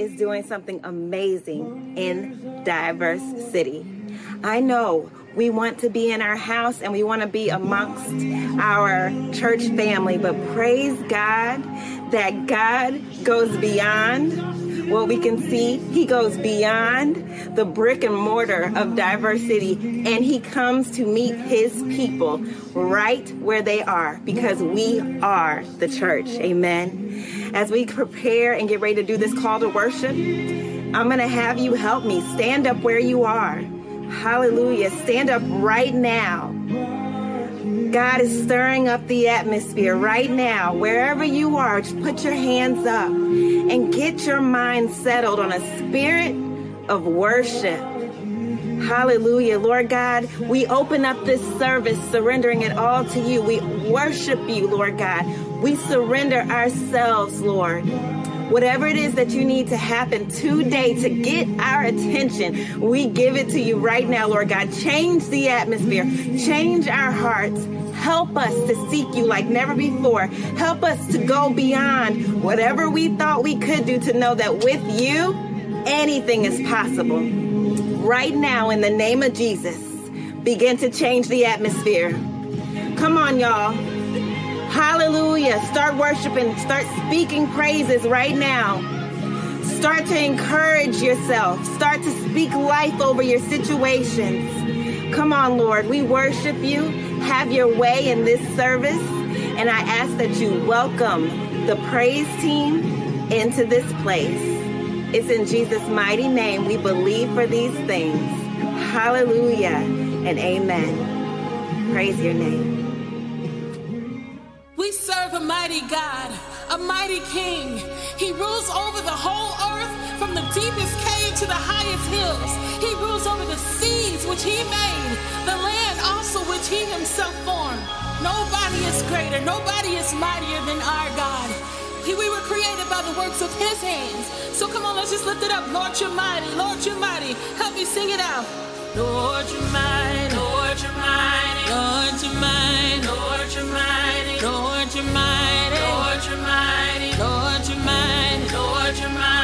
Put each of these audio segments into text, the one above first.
is doing something amazing in Diverse City. I know we want to be in our house and we want to be amongst our church family, but praise God that God goes beyond what we can see. He goes beyond the brick and mortar of Diverse City and he comes to meet his people right where they are because we are the church. Amen. As we prepare and get ready to do this call to worship, I'm going to have you help me stand up where you are. Hallelujah. Stand up right now. God is stirring up the atmosphere right now. Wherever you are, just put your hands up and get your mind settled on a spirit of worship. Hallelujah. Lord God, we open up this service, surrendering it all to you. We worship you, Lord God. We surrender ourselves, Lord. Whatever it is that you need to happen today to get our attention, we give it to you right now, Lord God. Change the atmosphere, change our hearts. Help us to seek you like never before. Help us to go beyond whatever we thought we could do to know that with you, anything is possible. Right now, in the name of Jesus, begin to change the atmosphere. Come on, y'all. Hallelujah. Start worshiping, start speaking praises right now. Start to encourage yourself. Start to speak life over your situations. Come on, Lord. We worship you. Have your way in this service. And I ask that you welcome the praise team into this place. It's in Jesus' mighty name we believe for these things. Hallelujah and amen. Praise your name. We serve a mighty God, a mighty King. He rules over the whole earth from the deepest cave to the highest hills. He rules over the seas which He made, the land also which He Himself formed. Nobody is greater, nobody is mightier than our God. He, we were created by the works of His hands. So come on, let's just lift it up. Lord, you're mighty. Lord, you're mighty. Help me sing it out. Lord, you're mighty. Lord, you're mighty. Lord, you're mighty. Lord, you're mighty. Lord, you're mighty. Lord, you're mighty. Lord, you're mighty. Lord, you're mighty.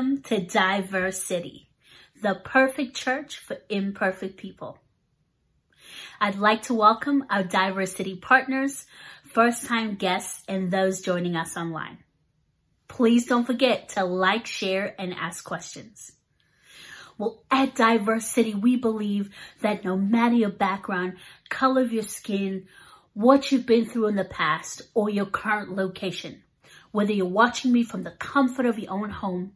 Welcome to Diverse City, the perfect church for imperfect people. I'd like to welcome our Diverse City partners, first time guests, and those joining us online. Please don't forget to like, share, and ask questions. Well, at Diverse City, we believe that no matter your background, color of your skin, what you've been through in the past, or your current location, whether you're watching me from the comfort of your own home,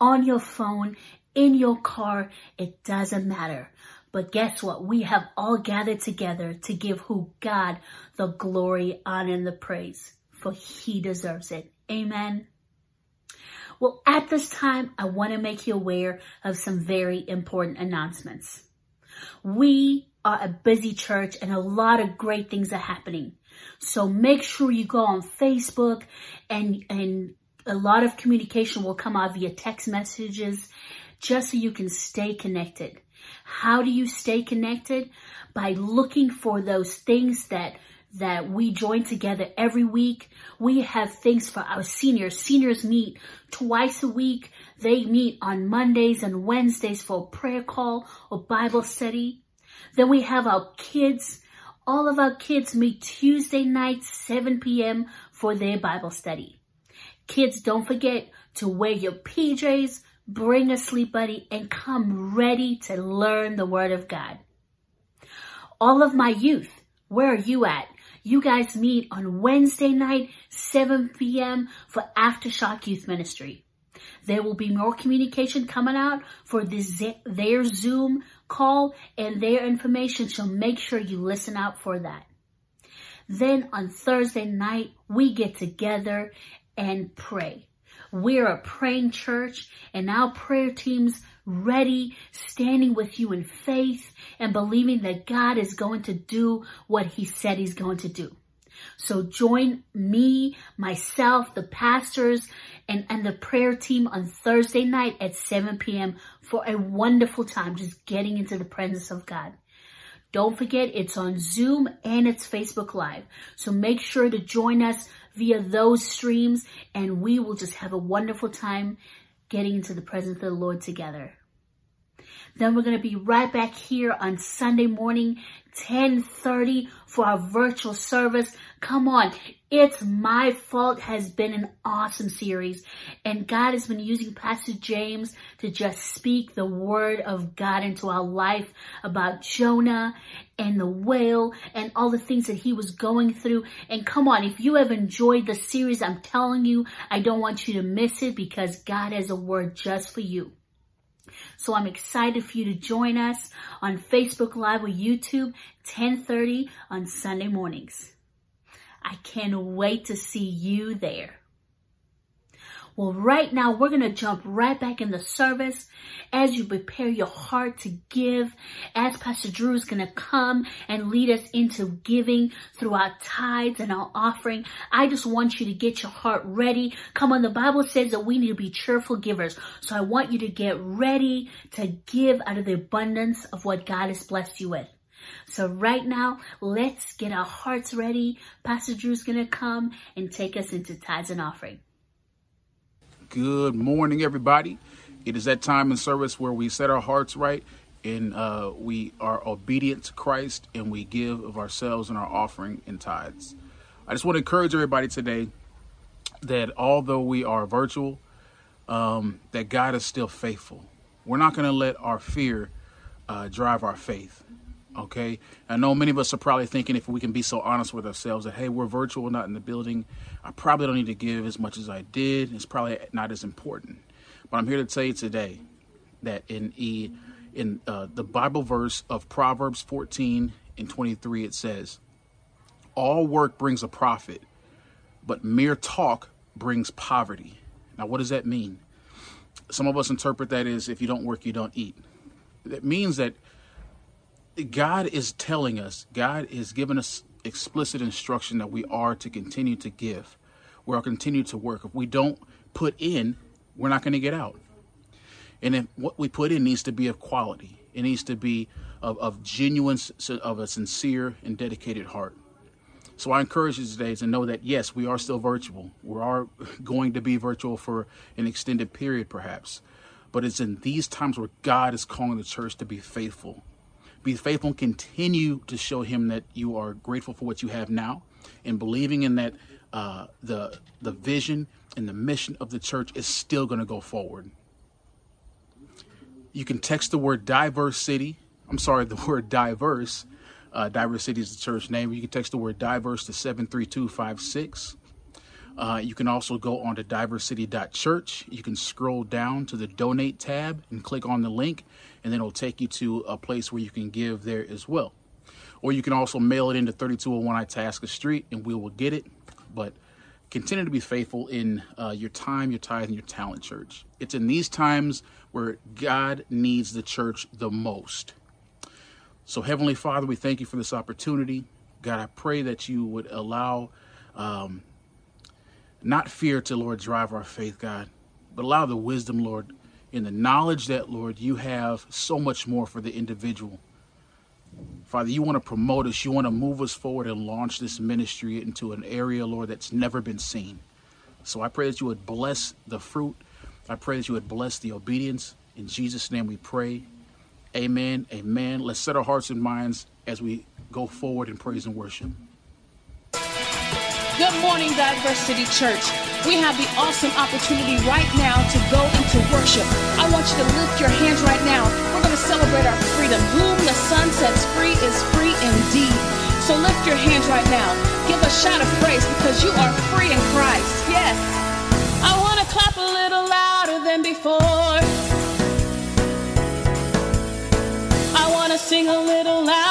on your phone, in your car, it doesn't matter. But guess what? We have all gathered together to give who God the glory, honor, and the praise, for he deserves it. Amen. Well, at this time, I want to make you aware of some very important announcements. We are a busy church and a lot of great things are happening. So make sure you go on Facebook and, and a lot of communication will come out via text messages just so you can stay connected. How do you stay connected? By looking for those things that that we join together every week. We have things for our seniors. Seniors meet twice a week. They meet on Mondays and Wednesdays for a prayer call or Bible study. Then we have our kids. All of our kids meet Tuesday nights, 7 p.m. for their Bible study. Kids, don't forget to wear your PJs, bring a sleep buddy, and come ready to learn the Word of God. All of my youth, where are you at? You guys meet on Wednesday night, 7 p.m. for Aftershock Youth Ministry. There will be more communication coming out for this, their Zoom call and their information, so make sure you listen out for that. Then on Thursday night, we get together and pray. We're a praying church and our prayer teams ready, standing with you in faith and believing that God is going to do what he said he's going to do. So join me, myself, the pastors, and, and the prayer team on Thursday night at 7 p.m. for a wonderful time just getting into the presence of God. Don't forget, it's on Zoom and it's Facebook Live. So make sure to join us via those streams and we will just have a wonderful time getting into the presence of the Lord together. Then we're going to be right back here on Sunday morning, 1030 for our virtual service. Come on. It's My Fault has been an awesome series and God has been using Pastor James to just speak the word of God into our life about Jonah and the whale and all the things that he was going through. And come on, if you have enjoyed the series, I'm telling you, I don't want you to miss it because God has a word just for you. So I'm excited for you to join us on Facebook Live or YouTube, 1030 on Sunday mornings. I can't wait to see you there. Well, right now we're going to jump right back in the service as you prepare your heart to give, as Pastor Drew is going to come and lead us into giving through our tithes and our offering. I just want you to get your heart ready. Come on, the Bible says that we need to be cheerful givers. So I want you to get ready to give out of the abundance of what God has blessed you with. So right now, let's get our hearts ready. Pastor Drew's going to come and take us into tithes and offering. Good morning, everybody. It is that time in service where we set our hearts right and uh, we are obedient to Christ and we give of ourselves and our offering in tithes. I just want to encourage everybody today that although we are virtual, um, that God is still faithful. We're not going to let our fear uh, drive our faith. Okay. I know many of us are probably thinking if we can be so honest with ourselves that, hey, we're virtual, not in the building. I probably don't need to give as much as I did. It's probably not as important. But I'm here to tell you today that in e, in uh, the Bible verse of Proverbs 14 and 23, it says, All work brings a profit, but mere talk brings poverty. Now, what does that mean? Some of us interpret that as if you don't work, you don't eat. That means that God is telling us, God is giving us explicit instruction that we are to continue to give. We're to continue to work. If we don't put in, we're not going to get out. And if what we put in needs to be of quality, it needs to be of, of genuine, of a sincere and dedicated heart. So I encourage you today to know that yes, we are still virtual. We are going to be virtual for an extended period, perhaps. But it's in these times where God is calling the church to be faithful. Be faithful and continue to show Him that you are grateful for what you have now and believing in that uh, the the vision and the mission of the church is still going to go forward. You can text the word diverse city. I'm sorry, the word diverse. Uh, diverse city is the church name. You can text the word diverse to 73256. Uh, you can also go on to diversity.church. You can scroll down to the donate tab and click on the link, and then it'll take you to a place where you can give there as well. Or you can also mail it into 3201 Itasca Street, and we will get it. But continue to be faithful in uh, your time, your tithe, and your talent, church. It's in these times where God needs the church the most. So, Heavenly Father, we thank you for this opportunity. God, I pray that you would allow um, not fear to, Lord, drive our faith, God, but allow the wisdom, Lord, in the knowledge that, Lord, you have so much more for the individual. Father, you want to promote us. You want to move us forward and launch this ministry into an area, Lord, that's never been seen. So I pray that you would bless the fruit. I pray that you would bless the obedience. In Jesus' name we pray. Amen. Amen. Let's set our hearts and minds as we go forward in praise and worship. Good morning, Diverse City Church. We have the awesome opportunity right now to go into worship. I want you to lift your hands right now. We're going to celebrate our freedom. Whom the Son sets free is free indeed. So lift your hands right now. Give a shout of praise because you are free in Christ. Yes. I want to clap a little louder than before. I want to sing a little louder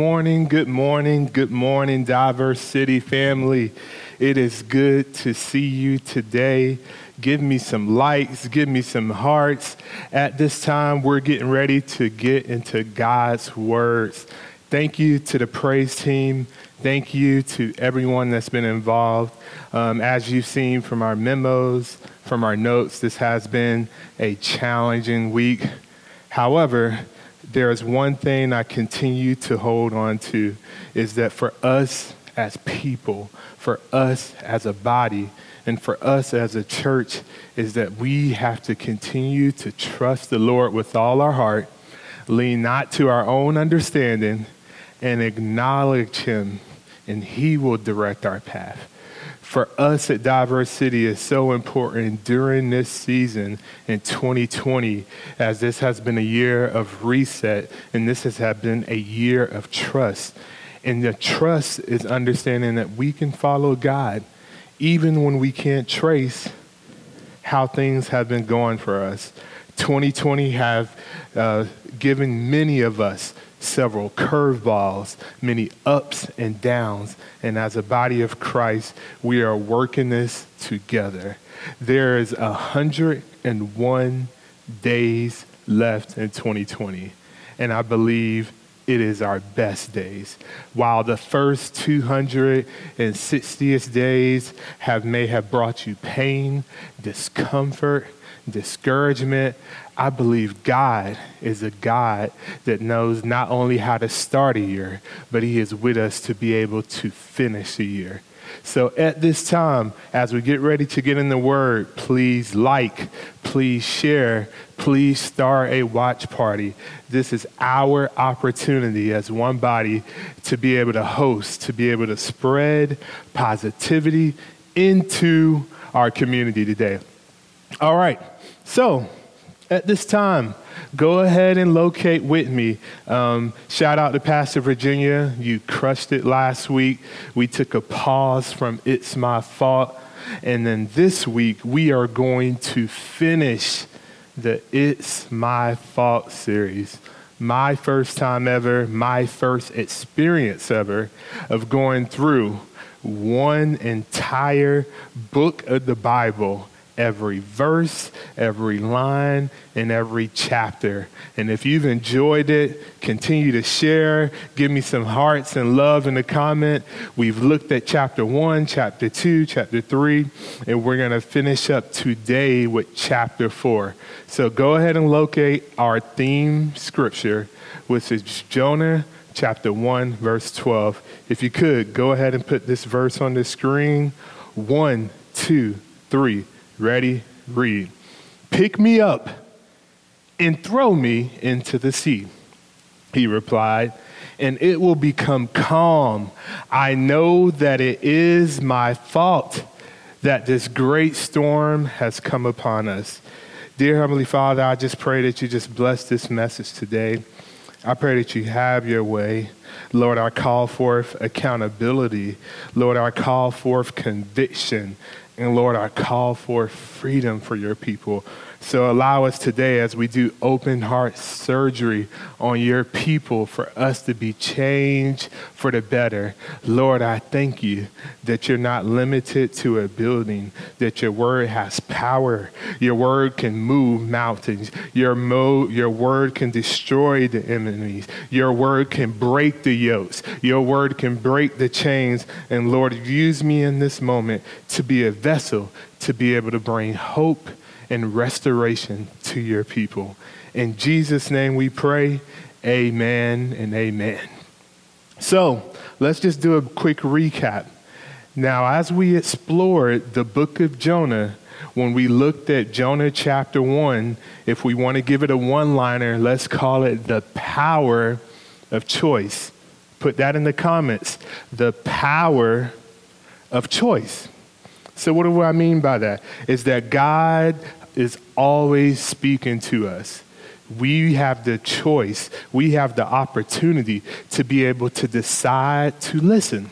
morning, good morning, good morning, Diverse City family. It is good to see you today. Give me some likes, give me some hearts. At this time, we're getting ready to get into God's words. Thank you to the praise team. Thank you to everyone that's been involved. Um, as you've seen from our memos, from our notes, this has been a challenging week. However, there is one thing I continue to hold on to is that for us as people, for us as a body, and for us as a church, is that we have to continue to trust the Lord with all our heart, lean not to our own understanding, and acknowledge Him, and He will direct our path for us at Diverse City is so important during this season in 2020, as this has been a year of reset and this has been a year of trust. And the trust is understanding that we can follow God even when we can't trace how things have been going for us. 2020 have uh, given many of us several curveballs, many ups and downs. And as a body of Christ, we are working this together. There is 101 days left in 2020. And I believe it is our best days. While the first 260th days have may have brought you pain, discomfort, discouragement, I believe God is a God that knows not only how to start a year, but He is with us to be able to finish a year. So at this time, as we get ready to get in the Word, please like, please share, please start a watch party. This is our opportunity as one body to be able to host, to be able to spread positivity into our community today. All right, so at this time, go ahead and locate with me. Um, shout out to Pastor Virginia. You crushed it last week. We took a pause from It's My Fault. And then this week, we are going to finish the It's My Fault series. My first time ever, my first experience ever of going through one entire book of the Bible every verse, every line, and every chapter. And if you've enjoyed it, continue to share. Give me some hearts and love in the comment. We've looked at chapter one, chapter two, chapter three, and we're going to finish up today with chapter four. So go ahead and locate our theme scripture, which is Jonah chapter 1, verse 12. If you could, go ahead and put this verse on the screen. One, two, three. Ready? Read. Pick me up and throw me into the sea. He replied, and it will become calm. I know that it is my fault that this great storm has come upon us. Dear Heavenly Father, I just pray that you just bless this message today. I pray that you have your way. Lord, I call forth accountability. Lord, I call forth conviction. And Lord, I call for freedom for your people. So allow us today, as we do open heart surgery on your people, for us to be changed for the better. Lord, I thank you that you're not limited to a building, that your word has power. Your word can move mountains. Your, mo- your word can destroy the enemies. Your word can break the yokes. Your word can break the chains. And Lord, use me in this moment to be a vessel to be able to bring hope and restoration to your people. In Jesus' name we pray, amen and amen. So let's just do a quick recap. Now, as we explored the book of Jonah, when we looked at Jonah chapter 1, if we want to give it a one liner, let's call it the power of choice. Put that in the comments. The power of choice. So, what do I mean by that? Is that God is always speaking to us. We have the choice, we have the opportunity to be able to decide to listen.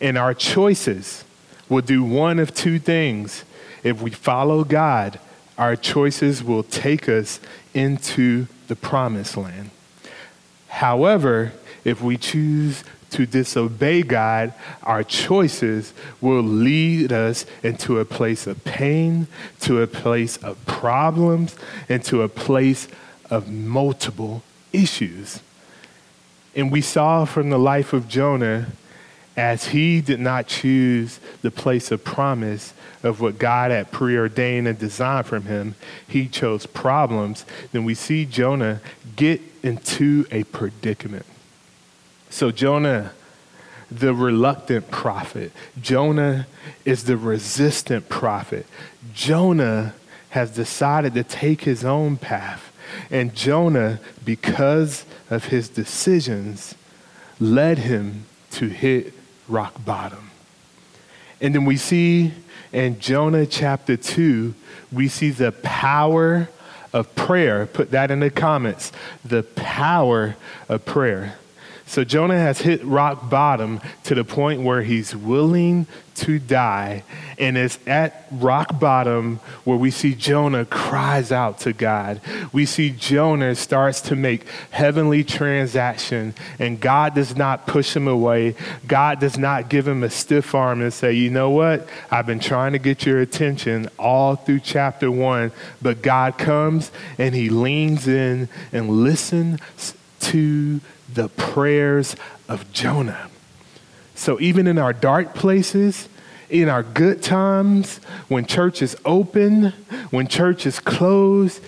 And our choices will do one of two things. If we follow God, our choices will take us into the promised land. However, if we choose to disobey God, our choices will lead us into a place of pain, to a place of problems, and to a place of multiple issues. And we saw from the life of Jonah, as he did not choose the place of promise of what God had preordained and designed from him, he chose problems. Then we see Jonah get into a predicament. So, Jonah, the reluctant prophet, Jonah is the resistant prophet. Jonah has decided to take his own path. And Jonah, because of his decisions, led him to hit rock bottom. And then we see in Jonah chapter 2, we see the power of prayer. Put that in the comments. The power of prayer. So Jonah has hit rock bottom to the point where he's willing to die. And it's at rock bottom where we see Jonah cries out to God. We see Jonah starts to make heavenly transaction and God does not push him away. God does not give him a stiff arm and say, you know what? I've been trying to get your attention all through chapter one. But God comes and he leans in and listens to the prayers of Jonah. So even in our dark places, in our good times, when church is open, when church is closed,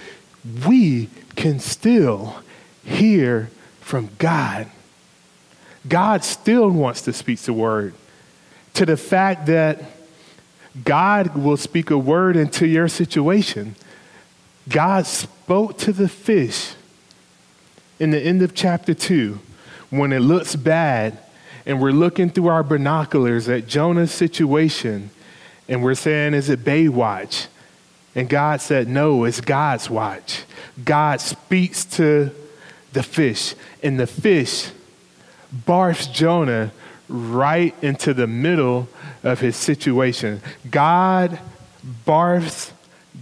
we can still hear from God. God still wants to speak the word to the fact that God will speak a word into your situation. God spoke to the fish in the end of chapter 2, when it looks bad and we're looking through our binoculars at Jonah's situation and we're saying, Is it Baywatch? And God said, No, it's God's watch. God speaks to the fish, and the fish barfs Jonah right into the middle of his situation. God barfs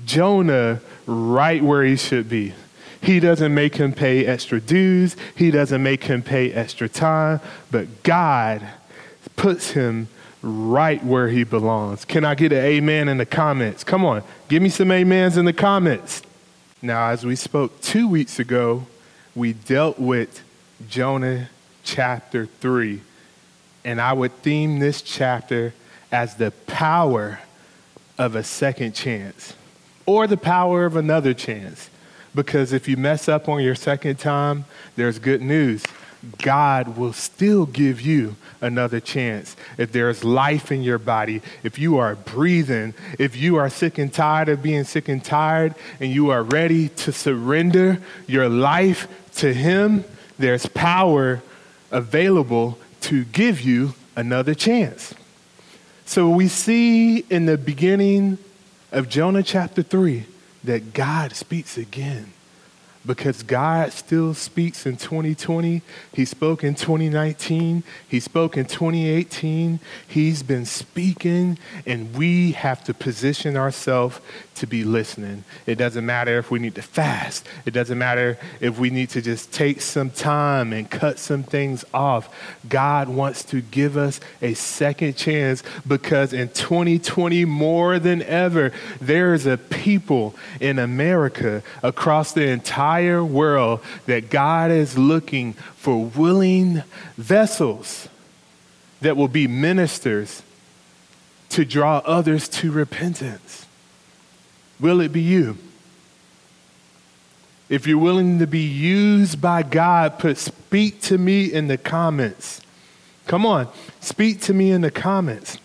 Jonah right where he should be. He doesn't make him pay extra dues, he doesn't make him pay extra time, but God puts him right where he belongs. Can I get an amen in the comments? Come on, give me some amens in the comments. Now, as we spoke two weeks ago, we dealt with Jonah chapter 3. And I would theme this chapter as the power of a second chance or the power of another chance. Because if you mess up on your second time, there's good news. God will still give you another chance. If there's life in your body, if you are breathing, if you are sick and tired of being sick and tired, and you are ready to surrender your life to Him, there's power available to give you another chance. So we see in the beginning of Jonah chapter 3 that God speaks again because God still speaks in 2020. He spoke in 2019. He spoke in 2018. He's been speaking, and we have to position ourselves to be listening. It doesn't matter if we need to fast, it doesn't matter if we need to just take some time and cut some things off. God wants to give us a second chance because in 2020, more than ever, there is a people in America across the entire world that God is looking for willing vessels that will be ministers to draw others to repentance. Will it be you? If you're willing to be used by God, put speak to me in the comments. Come on, speak to me in the comments.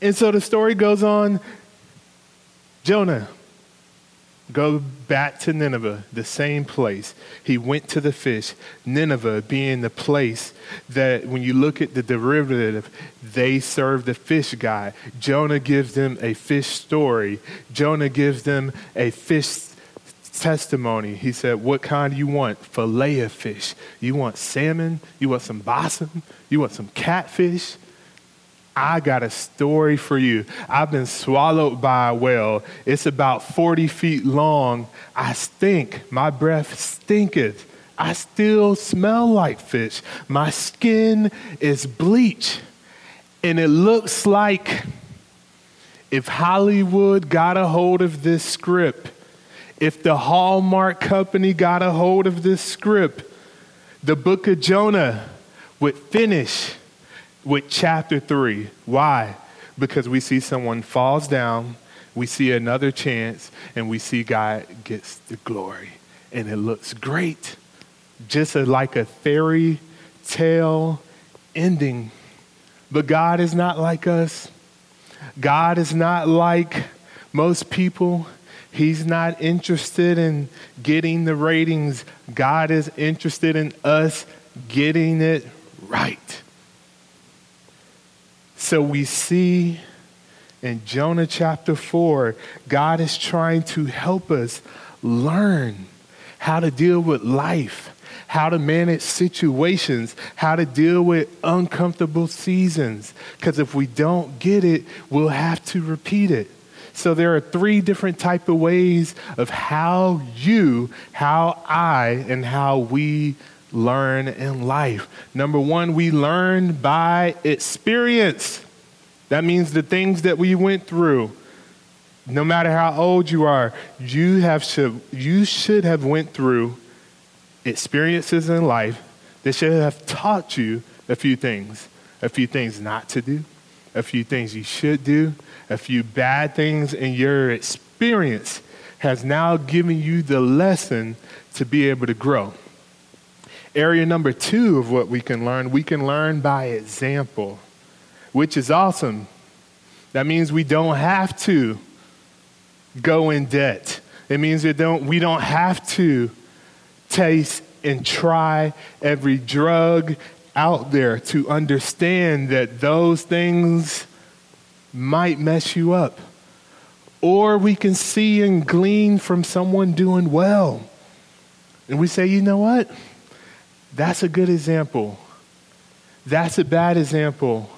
And so the story goes on. Jonah, Go back to Nineveh, the same place. He went to the fish, Nineveh being the place that when you look at the derivative, they serve the fish guy. Jonah gives them a fish story, Jonah gives them a fish testimony. He said, What kind do you want? Filet of fish. You want salmon? You want some bossum? You want some catfish? I got a story for you. I've been swallowed by a whale. It's about 40 feet long. I stink. My breath stinketh I still smell like fish. My skin is bleach. And it looks like if Hollywood got a hold of this script, if the Hallmark company got a hold of this script, the book of Jonah would finish with chapter three. Why? Because we see someone falls down, we see another chance, and we see God gets the glory. And it looks great. Just a, like a fairy tale ending. But God is not like us. God is not like most people. He's not interested in getting the ratings. God is interested in us getting it right. So we see in Jonah chapter 4, God is trying to help us learn how to deal with life, how to manage situations, how to deal with uncomfortable seasons. Because if we don't get it, we'll have to repeat it. So there are three different type of ways of how you, how I, and how we learn in life. Number one, we learn by experience. That means the things that we went through. No matter how old you are, you have should, you should have went through experiences in life that should have taught you a few things, a few things not to do, a few things you should do, a few bad things in your experience has now given you the lesson to be able to grow. Area number two of what we can learn, we can learn by example, which is awesome. That means we don't have to go in debt. It means we don't, we don't have to taste and try every drug out there to understand that those things might mess you up. Or we can see and glean from someone doing well. And we say, you know what? That's a good example. That's a bad example.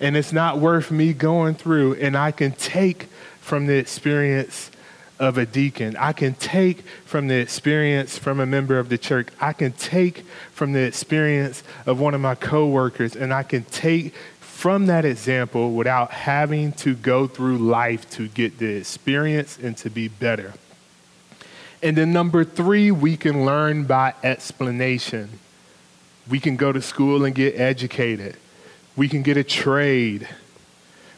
And it's not worth me going through. And I can take from the experience of a deacon. I can take from the experience from a member of the church. I can take from the experience of one of my coworkers. And I can take from that example without having to go through life to get the experience and to be better. And then number three, we can learn by explanation. We can go to school and get educated. We can get a trade.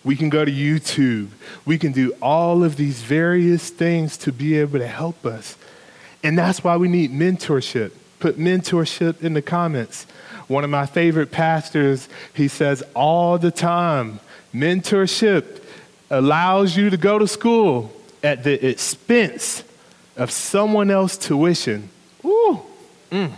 We can go to YouTube. We can do all of these various things to be able to help us. And that's why we need mentorship. Put mentorship in the comments. One of my favorite pastors, he says all the time mentorship allows you to go to school at the expense of someone else's tuition. Ooh. Mm.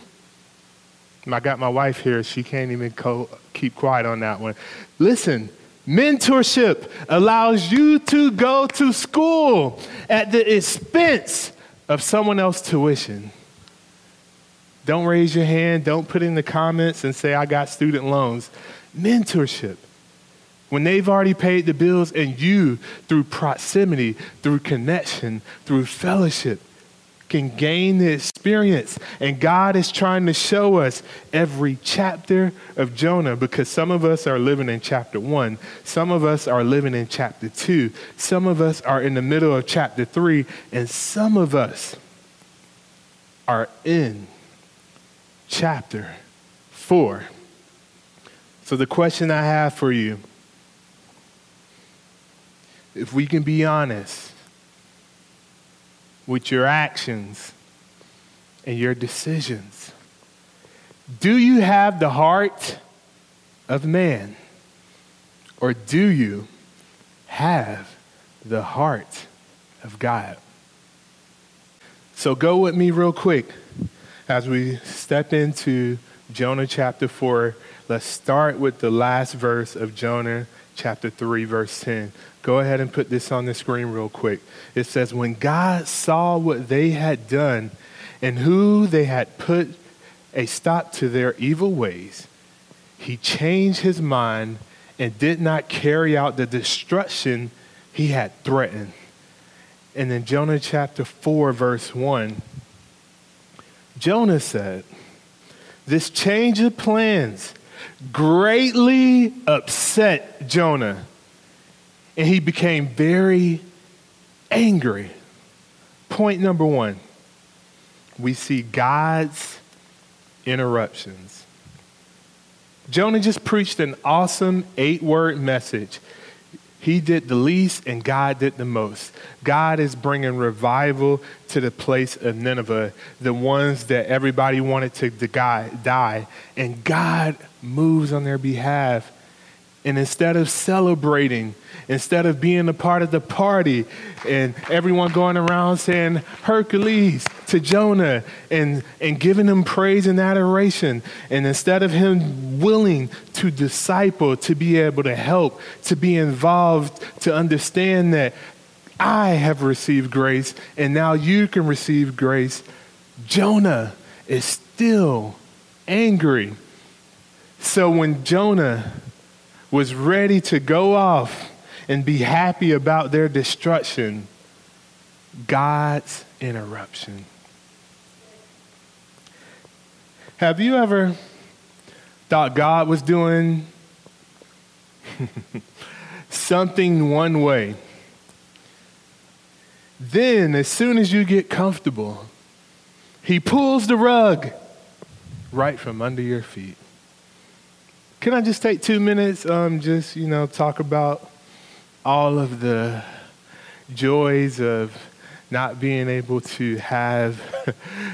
I got my wife here. She can't even co- keep quiet on that one. Listen, mentorship allows you to go to school at the expense of someone else's tuition. Don't raise your hand. Don't put in the comments and say, I got student loans. Mentorship. When they've already paid the bills and you, through proximity, through connection, through fellowship, can gain the experience. And God is trying to show us every chapter of Jonah because some of us are living in chapter one, some of us are living in chapter two, some of us are in the middle of chapter three, and some of us are in chapter four. So, the question I have for you if we can be honest, with your actions and your decisions. Do you have the heart of man? Or do you have the heart of God? So go with me real quick as we step into Jonah chapter 4. Let's start with the last verse of Jonah chapter 3, verse 10. Go ahead and put this on the screen real quick. It says, When God saw what they had done and who they had put a stop to their evil ways, he changed his mind and did not carry out the destruction he had threatened. And in Jonah chapter 4, verse 1, Jonah said, This change of plans greatly upset Jonah, and he became very angry. Point number one we see God's interruptions. Jonah just preached an awesome eight word message. He did the least and God did the most. God is bringing revival to the place of Nineveh, the ones that everybody wanted to die, and God moves on their behalf. And instead of celebrating, instead of being a part of the party and everyone going around saying Hercules to Jonah and, and giving him praise and adoration, and instead of him willing to disciple, to be able to help, to be involved, to understand that I have received grace and now you can receive grace, Jonah is still angry. So when Jonah was ready to go off and be happy about their destruction, God's interruption. Have you ever thought God was doing something one way? Then, as soon as you get comfortable, He pulls the rug right from under your feet. Can I just take two minutes, um, just, you know, talk about all of the joys of not being able to have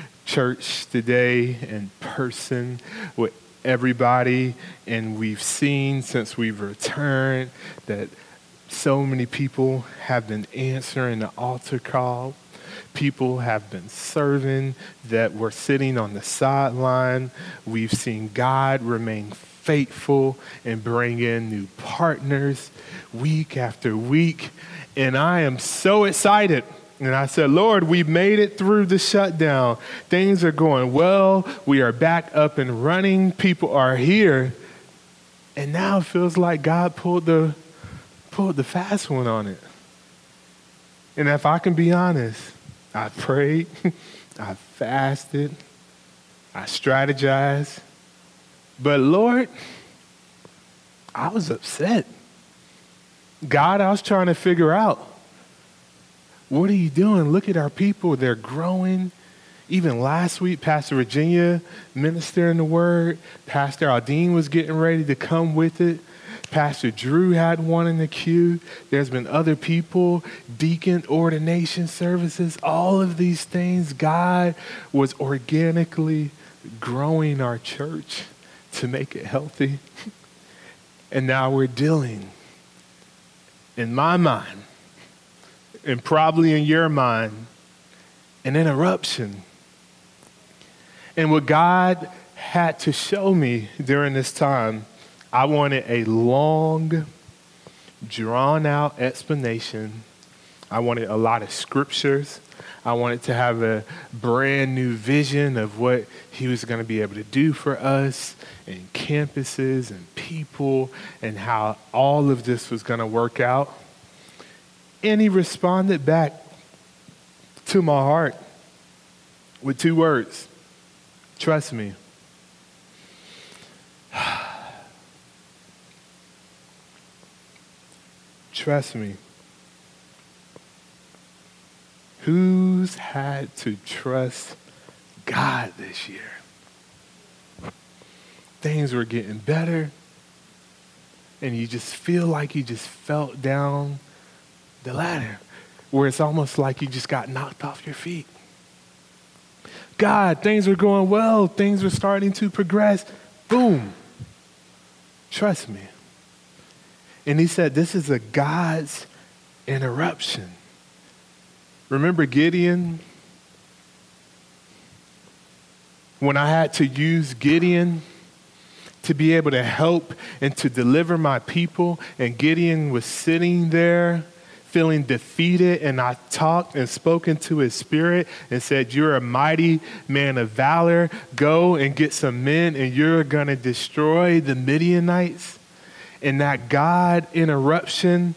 church today in person with everybody. And we've seen since we've returned that so many people have been answering the altar call. People have been serving that were sitting on the sideline. We've seen God remain faithful and bring in new partners week after week. And I am so excited. And I said, Lord, we made it through the shutdown. Things are going well. We are back up and running. People are here. And now it feels like God pulled the, pulled the fast one on it. And if I can be honest, I prayed, I fasted, I strategized, but Lord, I was upset. God, I was trying to figure out what are you doing? Look at our people, they're growing. Even last week, Pastor Virginia ministering the word. Pastor Aldine was getting ready to come with it. Pastor Drew had one in the queue. There's been other people, deacon ordination services, all of these things. God was organically growing our church to make it healthy. And now we're dealing, in my mind, and probably in your mind, an interruption. And what God had to show me during this time, I wanted a long, drawn out explanation. I wanted a lot of scriptures. I wanted to have a brand new vision of what he was going to be able to do for us and campuses and people and how all of this was going to work out. And he responded back to my heart with two words trust me. trust me. Who's had to trust God this year? things were getting better, and you just feel like you just felt down the ladder, where it's almost like you just got knocked off your feet. God, things were going well, things were starting to progress. Boom. Trust me. And he said, This is a God's interruption. Remember Gideon? When I had to use Gideon to be able to help and to deliver my people. And Gideon was sitting there feeling defeated, and I talked and spoke into his spirit and said, You're a mighty man of valor. Go and get some men, and you're going to destroy the Midianites. And that God interruption,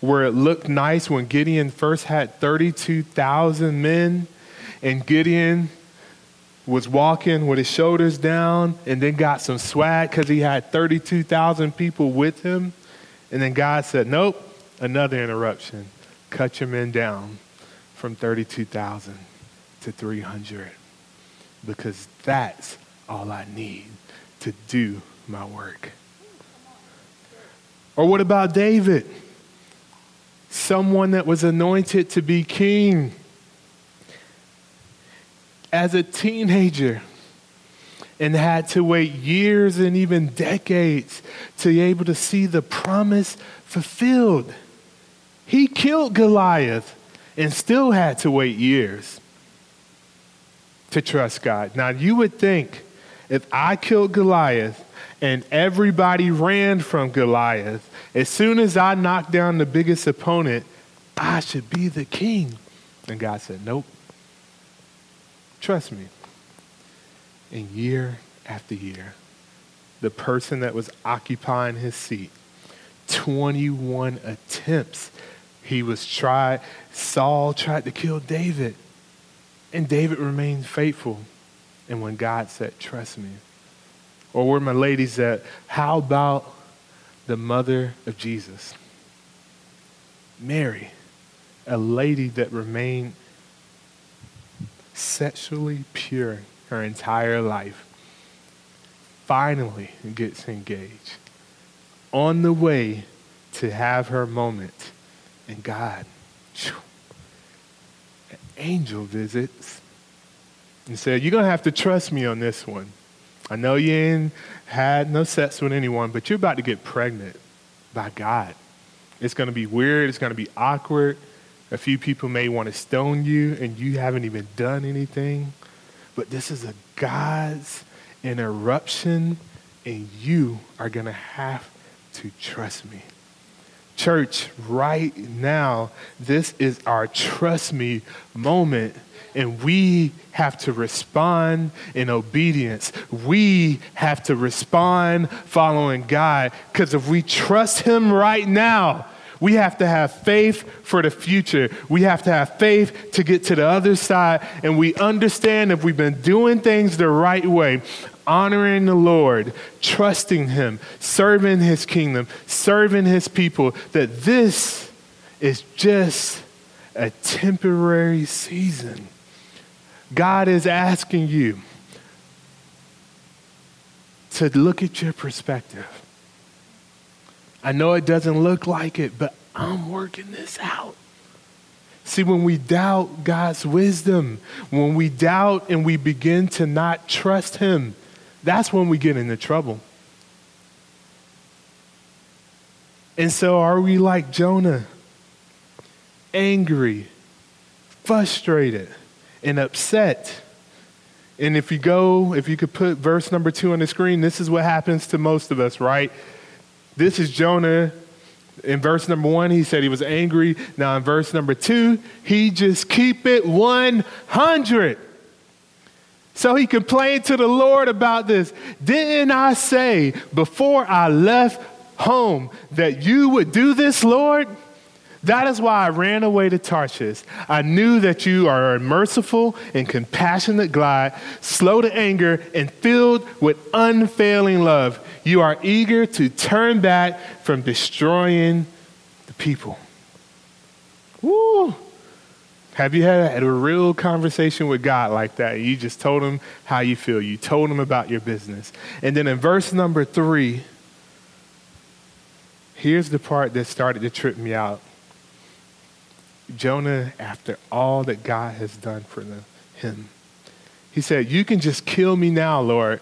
where it looked nice when Gideon first had 32,000 men, and Gideon was walking with his shoulders down and then got some swag because he had 32,000 people with him. And then God said, Nope, another interruption. Cut your men down from 32,000 to 300 because that's all I need to do my work. Or what about David? Someone that was anointed to be king. As a teenager, and had to wait years and even decades to be able to see the promise fulfilled. He killed Goliath and still had to wait years to trust God. Now, you would think if I killed Goliath and everybody ran from Goliath, as soon as I knocked down the biggest opponent, I should be the king. And God said, Nope. Trust me. And year after year, the person that was occupying his seat, 21 attempts, he was tried. Saul tried to kill David, and David remained faithful. And when God said, Trust me, or where my ladies at, how about the mother of Jesus? Mary, a lady that remained sexually pure her entire life, finally gets engaged. On the way to have her moment, and God, an angel visits and said, You're going to have to trust me on this one. I know you ain't had no sex with anyone, but you're about to get pregnant by God. It's going to be weird, it's going to be awkward. A few people may want to stone you, and you haven't even done anything. But this is a God's interruption, and you are going to have to trust me. Church, right now, this is our trust me moment and we have to respond in obedience. We have to respond following God because if we trust Him right now, we have to have faith for the future. We have to have faith to get to the other side. And we understand if we've been doing things the right way, honoring the Lord, trusting Him, serving His kingdom, serving His people, that this is just a temporary season. God is asking you to look at your perspective. I know it doesn't look like it, but I'm working this out. See, when we doubt God's wisdom, when we doubt and we begin to not trust Him, that's when we get into trouble. And so, are we like Jonah? Angry, frustrated and upset. And if you go, if you could put verse number two on the screen, this is what happens to most of us, right? This is Jonah. In verse number one, he said he was angry. Now in verse number two, he just keep it 100. So he complained to the Lord about this. Didn't I say before I left home that you would do this, Lord? That is why I ran away to Tarshish. I knew that you are a merciful and compassionate God, slow to anger, and filled with unfailing love. You are eager to turn back from destroying the people. Woo! Have you had a real conversation with God like that? You just told him how you feel. You told him about your business. And then in verse number three, here's the part that started to trip me out. Jonah, after all that God has done for them, him, he said, You can just kill me now, Lord.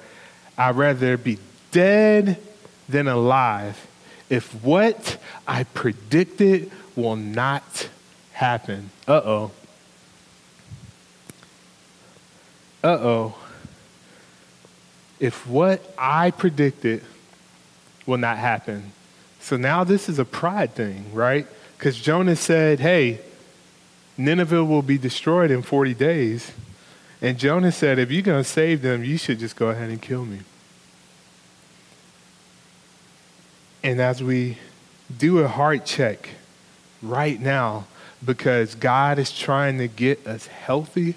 I'd rather be dead than alive if what I predicted will not happen. Uh oh. Uh oh. If what I predicted will not happen. So now this is a pride thing, right? Because Jonah said, Hey, Nineveh will be destroyed in 40 days. And Jonah said, If you're going to save them, you should just go ahead and kill me. And as we do a heart check right now, because God is trying to get us healthy,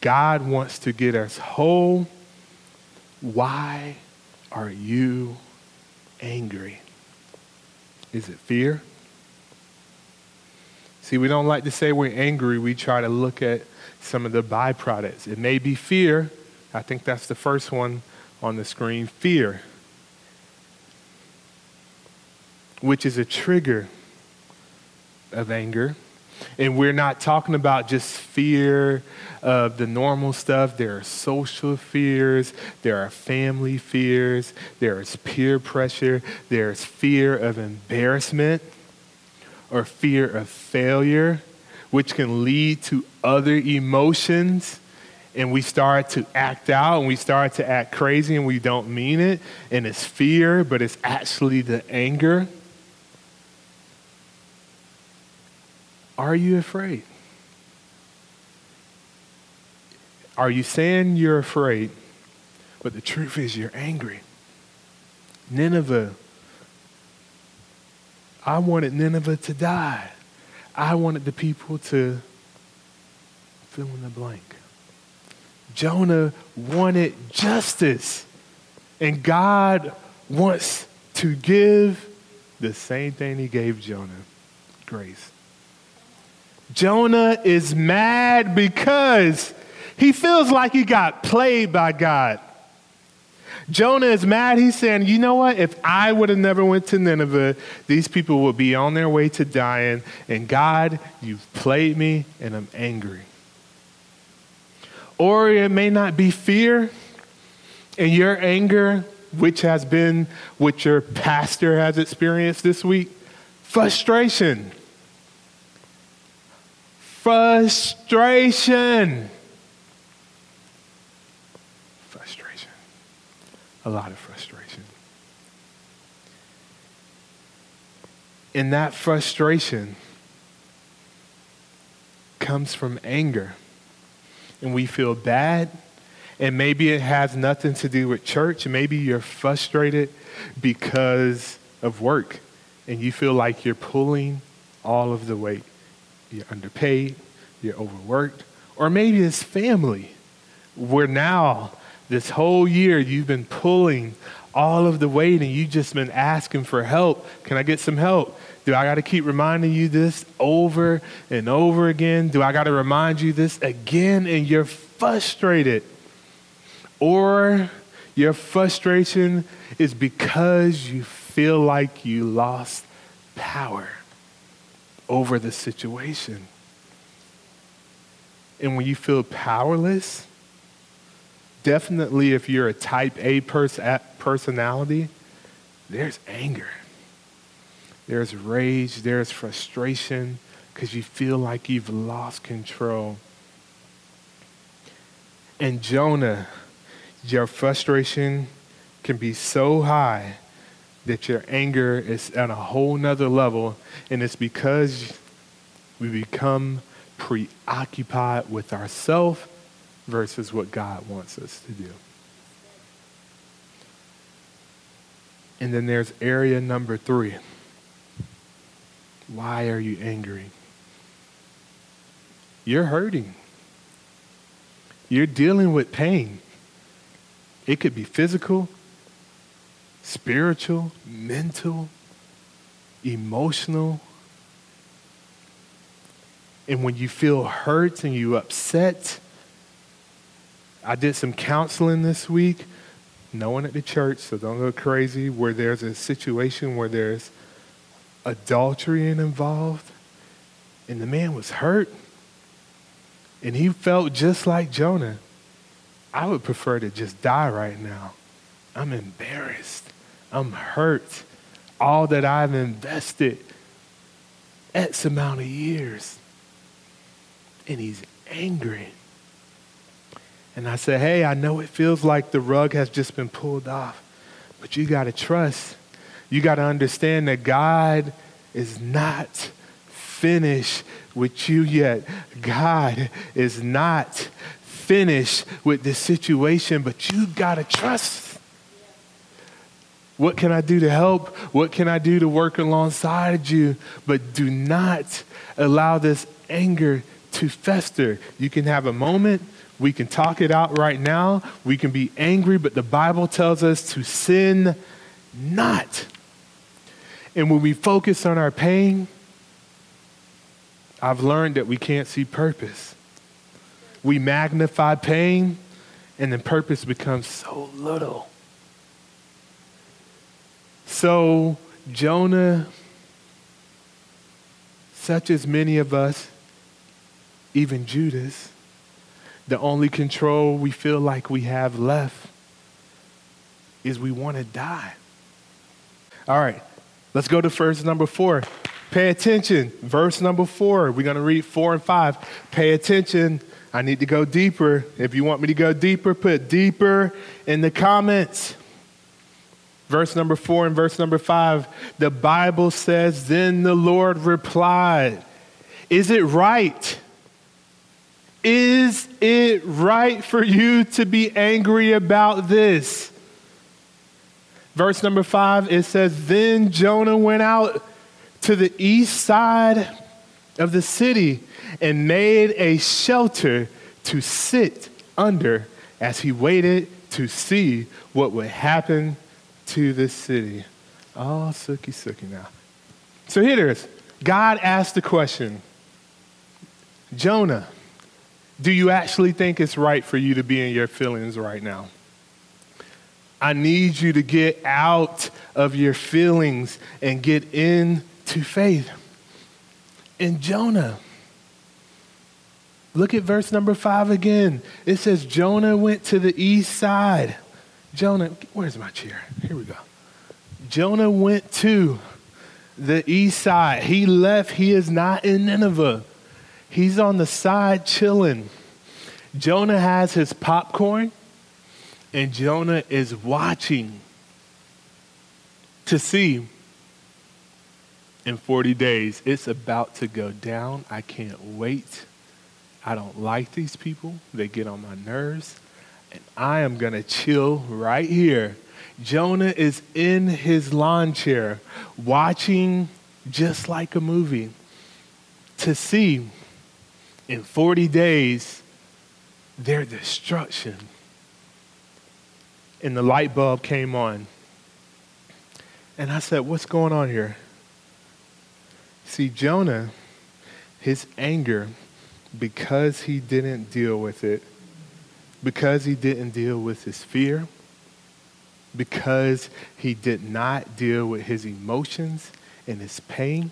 God wants to get us whole. Why are you angry? Is it fear? See, we don't like to say we're angry. We try to look at some of the byproducts. It may be fear. I think that's the first one on the screen fear, which is a trigger of anger. And we're not talking about just fear of the normal stuff. There are social fears, there are family fears, there is peer pressure, there's fear of embarrassment or fear of failure, which can lead to other emotions. And we start to act out and we start to act crazy and we don't mean it. And it's fear, but it's actually the anger. Are you afraid? Are you saying you're afraid, but the truth is you're angry? Nineveh, I wanted Nineveh to die. I wanted the people to fill in the blank. Jonah wanted justice, and God wants to give the same thing he gave Jonah grace. Jonah is mad because he feels like he got played by God. Jonah is mad. He's saying, you know what? If I would have never went to Nineveh, these people would be on their way to dying. And God, you've played me and I'm angry. Or it may not be fear and your anger, which has been what your pastor has experienced this week. Frustration. Frustration. Frustration. A lot of frustration. And that frustration comes from anger. And we feel bad. And maybe it has nothing to do with church. Maybe you're frustrated because of work and you feel like you're pulling all of the weight you're underpaid, you're overworked, or maybe it's family, We're now, this whole year, you've been pulling all of the weight and you've just been asking for help. Can I get some help? Do I got to keep reminding you this over and over again? Do I got to remind you this again? And you're frustrated. Or your frustration is because you feel like you lost power over the situation. And when you feel powerless, definitely if you're a type A pers- personality, there's anger. There's rage, there's frustration because you feel like you've lost control. And Jonah, your frustration can be so high that your anger is at a whole nother level, and it's because we become preoccupied with ourselves versus what God wants us to do. And then there's area number three. Why are you angry? You're hurting. You're dealing with pain. It could be physical, spiritual, mental, emotional. And when you feel hurt and you upset, I did some counseling this week. No one at the church, so don't go crazy, where there's a situation where there's adultery involved, and the man was hurt, and he felt just like Jonah. I would prefer to just die right now. I'm embarrassed. I'm hurt. All that I've invested X amount of years. And he's angry. And I said, Hey, I know it feels like the rug has just been pulled off, but you got to trust. You got to understand that God is not finished with you yet. God is not finished with this situation, but you got to trust what can I do to help? What can I do to work alongside you? But do not allow this anger to fester. You can have a moment We can talk it out right now. We can be angry, but the Bible tells us to sin not. And when we focus on our pain, I've learned that we can't see purpose. We magnify pain, and then purpose becomes so little. So, Jonah, such as many of us, even Judas, the only control we feel like we have left is we want to die. All right, let's go to verse number four. Pay attention. Verse number four. We're going to read four and five. Pay attention. I need to go deeper. If you want me to go deeper, put deeper in the comments. Verse number four and verse number five. The Bible says, Then the Lord replied, Is it right? Is it right for you to be angry about this? Verse number five, it says, Then Jonah went out to the east side of the city and made a shelter to sit under as he waited to see what would happen to the city. Oh, sooky, sooky now. So here it is. God asked the question Jonah, do you actually think it's right for you to be in your feelings right now? I need you to get out of your feelings and get into faith. In Jonah, look at verse number five again. It says, Jonah went to the east side. Jonah, where's my chair? Here we go. Jonah went to the east side. He left. He is not in Nineveh. He's on the side chilling. Jonah has his popcorn, and Jonah is watching to see in 40 days it's about to go down. I can't wait. I don't like these people, they get on my nerves, and I am going to chill right here. Jonah is in his lawn chair watching just like a movie to see in 40 days their destruction. And the light bulb came on. And I said, What's going on here? See, Jonah, his anger, because he didn't deal with it, because he didn't deal with his fear, because he did not deal with his emotions and his pain,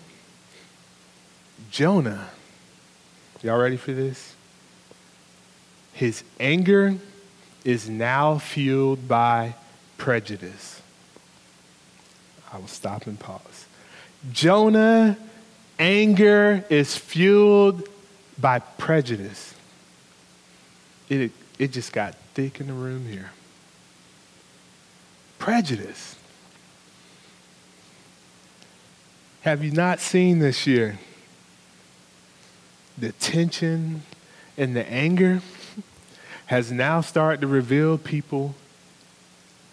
Jonah Y'all ready for this? His anger is now fueled by prejudice. I will stop and pause. Jonah, anger is fueled by prejudice. It, it just got thick in the room here. Prejudice. Have you not seen this year? The tension and the anger has now started to reveal people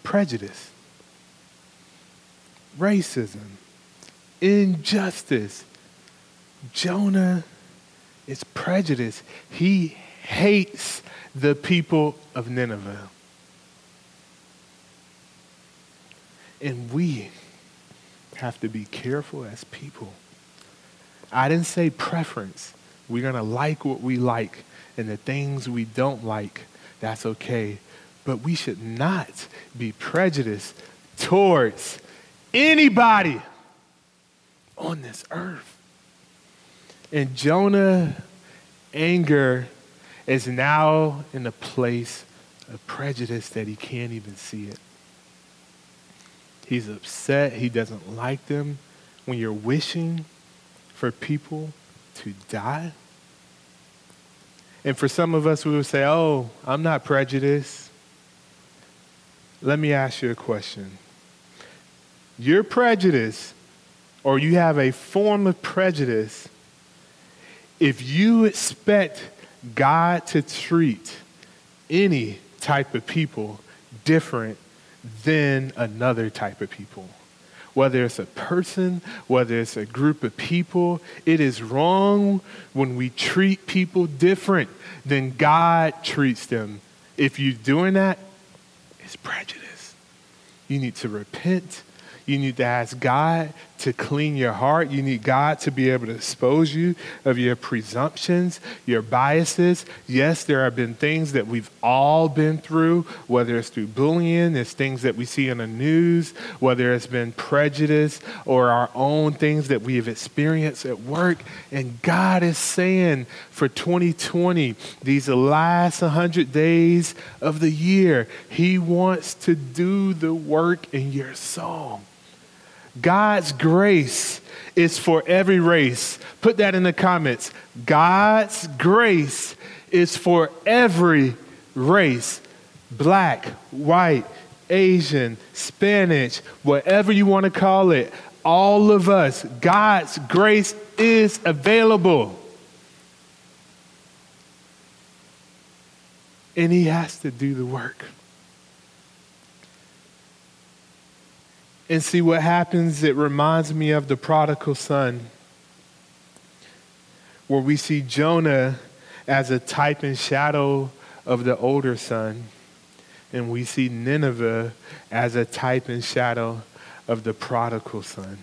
prejudice, racism, injustice. Jonah is prejudice. He hates the people of Nineveh. And we have to be careful as people. I didn't say preference. We're going to like what we like, and the things we don't like, that's okay. But we should not be prejudiced towards anybody on this earth. And Jonah, anger is now in a place of prejudice that he can't even see it. He's upset. He doesn't like them. When you're wishing for people to die, and for some of us, we would say, oh, I'm not prejudiced. Let me ask you a question. You're prejudiced, or you have a form of prejudice, if you expect God to treat any type of people different than another type of people, whether it's a person, whether it's a group of people. It is wrong when we treat people different than God treats them. If you're doing that, it's prejudice. You need to repent you need to ask God to clean your heart. You need God to be able to expose you of your presumptions, your biases. Yes, there have been things that we've all been through, whether it's through bullying, it's things that we see in the news, whether it's been prejudice or our own things that we have experienced at work. And God is saying for 2020, these last 100 days of the year, He wants to do the work in your soul. God's grace is for every race. Put that in the comments. God's grace is for every race black, white, Asian, Spanish, whatever you want to call it. All of us, God's grace is available. And He has to do the work. And see what happens. It reminds me of the prodigal son, where we see Jonah as a type and shadow of the older son, and we see Nineveh as a type and shadow of the prodigal son.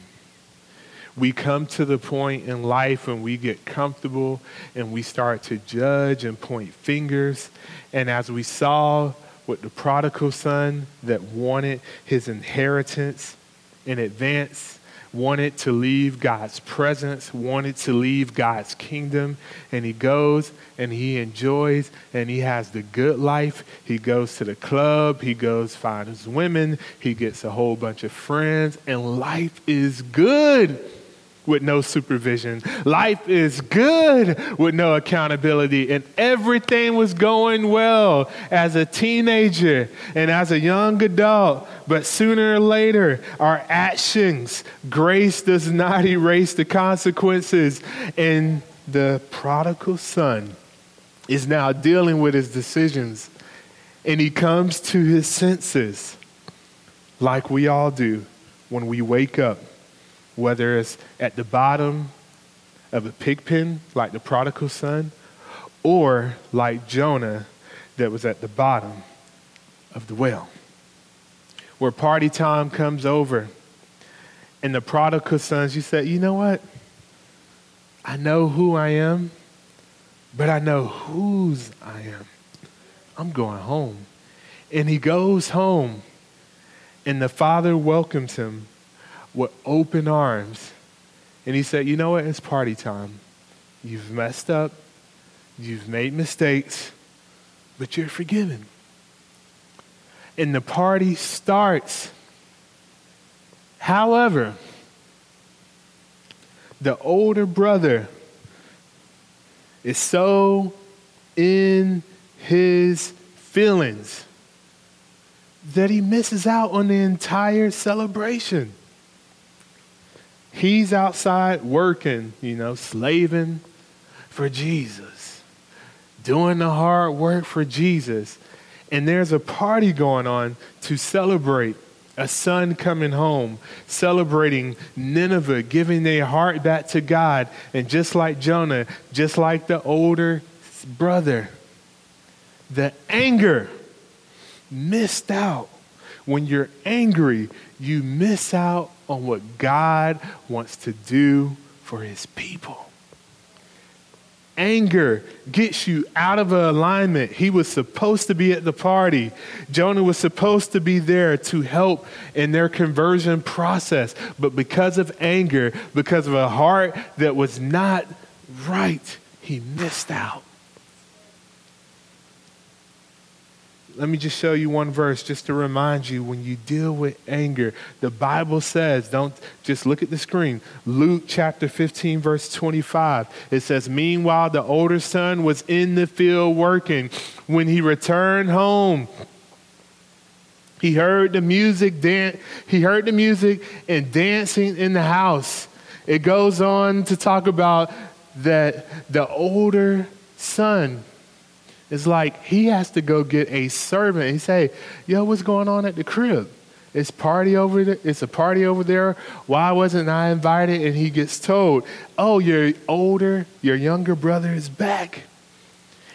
We come to the point in life when we get comfortable and we start to judge and point fingers. And as we saw with the prodigal son that wanted his inheritance, in advance, wanted to leave God's presence, wanted to leave God's kingdom, and he goes and he enjoys and he has the good life. He goes to the club, he goes finds women, he gets a whole bunch of friends, and life is good with no supervision. Life is good with no accountability. And everything was going well as a teenager and as a young adult. But sooner or later, our actions, grace does not erase the consequences. And the prodigal son is now dealing with his decisions. And he comes to his senses like we all do when we wake up whether it's at the bottom of a pig pen, like the prodigal son, or like Jonah, that was at the bottom of the well. Where party time comes over, and the prodigal sons, you say, you know what? I know who I am, but I know whose I am. I'm going home. And he goes home, and the father welcomes him with open arms. And he said, You know what? It's party time. You've messed up, you've made mistakes, but you're forgiven. And the party starts. However, the older brother is so in his feelings that he misses out on the entire celebration. He's outside working, you know, slaving for Jesus, doing the hard work for Jesus. And there's a party going on to celebrate a son coming home, celebrating Nineveh, giving their heart back to God. And just like Jonah, just like the older brother, the anger missed out. When you're angry, you miss out on what God wants to do for his people. Anger gets you out of alignment. He was supposed to be at the party. Jonah was supposed to be there to help in their conversion process. But because of anger, because of a heart that was not right, he missed out. Let me just show you one verse just to remind you when you deal with anger, the Bible says, don't just look at the screen. Luke chapter 15, verse 25. It says, Meanwhile, the older son was in the field working. When he returned home, he heard the music dan- he heard the music and dancing in the house. It goes on to talk about that the older son it's like he has to go get a servant. He say, "Yo, what's going on at the crib?" It's party over there. It's a party over there. Why wasn't I invited? And he gets told, "Oh, your older, your younger brother is back."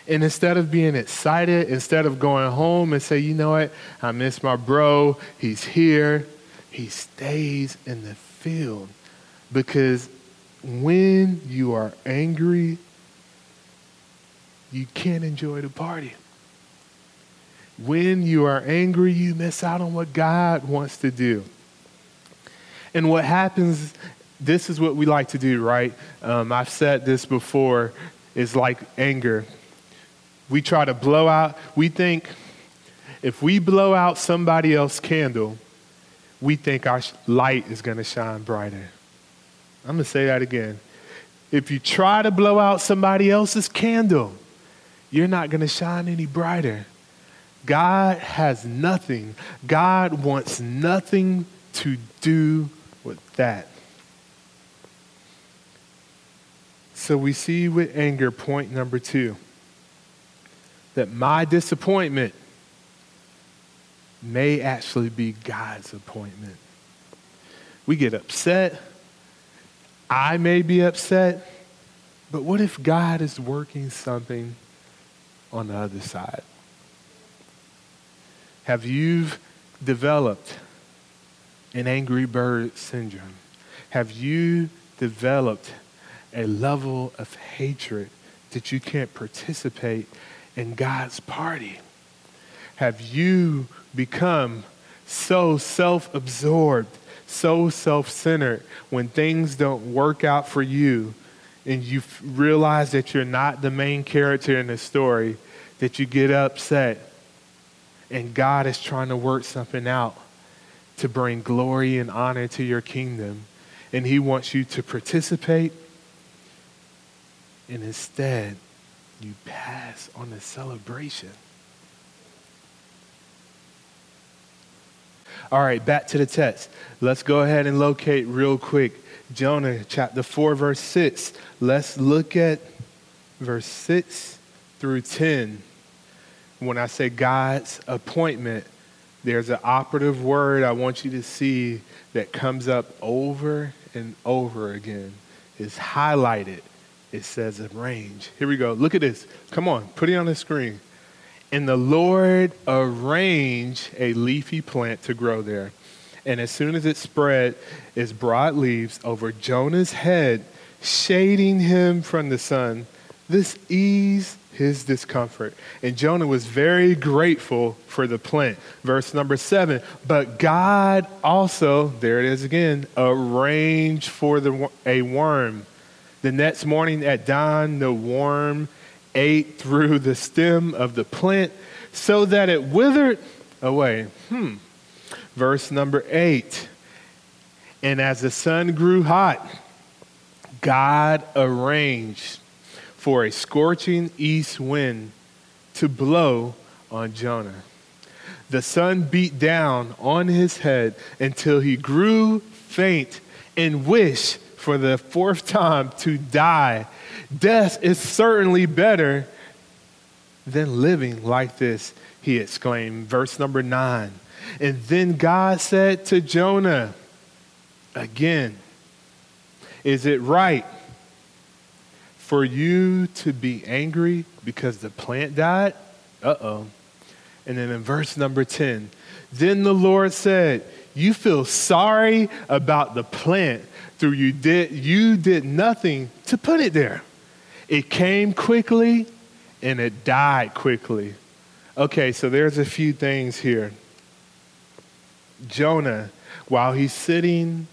And instead of being excited, instead of going home and say, "You know what? I miss my bro. He's here." He stays in the field because when you are angry, you can't enjoy the party. When you are angry, you miss out on what God wants to do. And what happens, this is what we like to do, right? Um, I've said this before, is like anger. We try to blow out, we think if we blow out somebody else's candle, we think our light is going to shine brighter. I'm going to say that again. If you try to blow out somebody else's candle, you're not going to shine any brighter. God has nothing, God wants nothing to do with that. So we see with anger, point number two, that my disappointment may actually be God's appointment. We get upset. I may be upset. But what if God is working something on the other side? Have you developed an angry bird syndrome? Have you developed a level of hatred that you can't participate in God's party? Have you become so self absorbed, so self centered when things don't work out for you and you realize that you're not the main character in the story that you get upset and God is trying to work something out to bring glory and honor to your kingdom. And He wants you to participate. And instead, you pass on the celebration. All right, back to the text. Let's go ahead and locate real quick Jonah chapter 4, verse 6. Let's look at verse 6 through 10 when I say God's appointment, there's an operative word I want you to see that comes up over and over again. It's highlighted. It says arrange. Here we go. Look at this. Come on, put it on the screen. And the Lord arranged a leafy plant to grow there. And as soon as it spread its broad leaves over Jonah's head, shading him from the sun, this eased his discomfort. And Jonah was very grateful for the plant. Verse number seven. But God also, there it is again, arranged for the, a worm. The next morning at dawn, the worm ate through the stem of the plant so that it withered away. Hmm. Verse number eight. And as the sun grew hot, God arranged for a scorching east wind to blow on Jonah. The sun beat down on his head until he grew faint and wished for the fourth time to die. Death is certainly better than living like this, he exclaimed. Verse number nine. And then God said to Jonah, again, is it right for you to be angry because the plant died? Uh oh. And then in verse number 10, then the Lord said, You feel sorry about the plant through you did you did nothing to put it there. It came quickly and it died quickly. Okay, so there's a few things here. Jonah, while he's sitting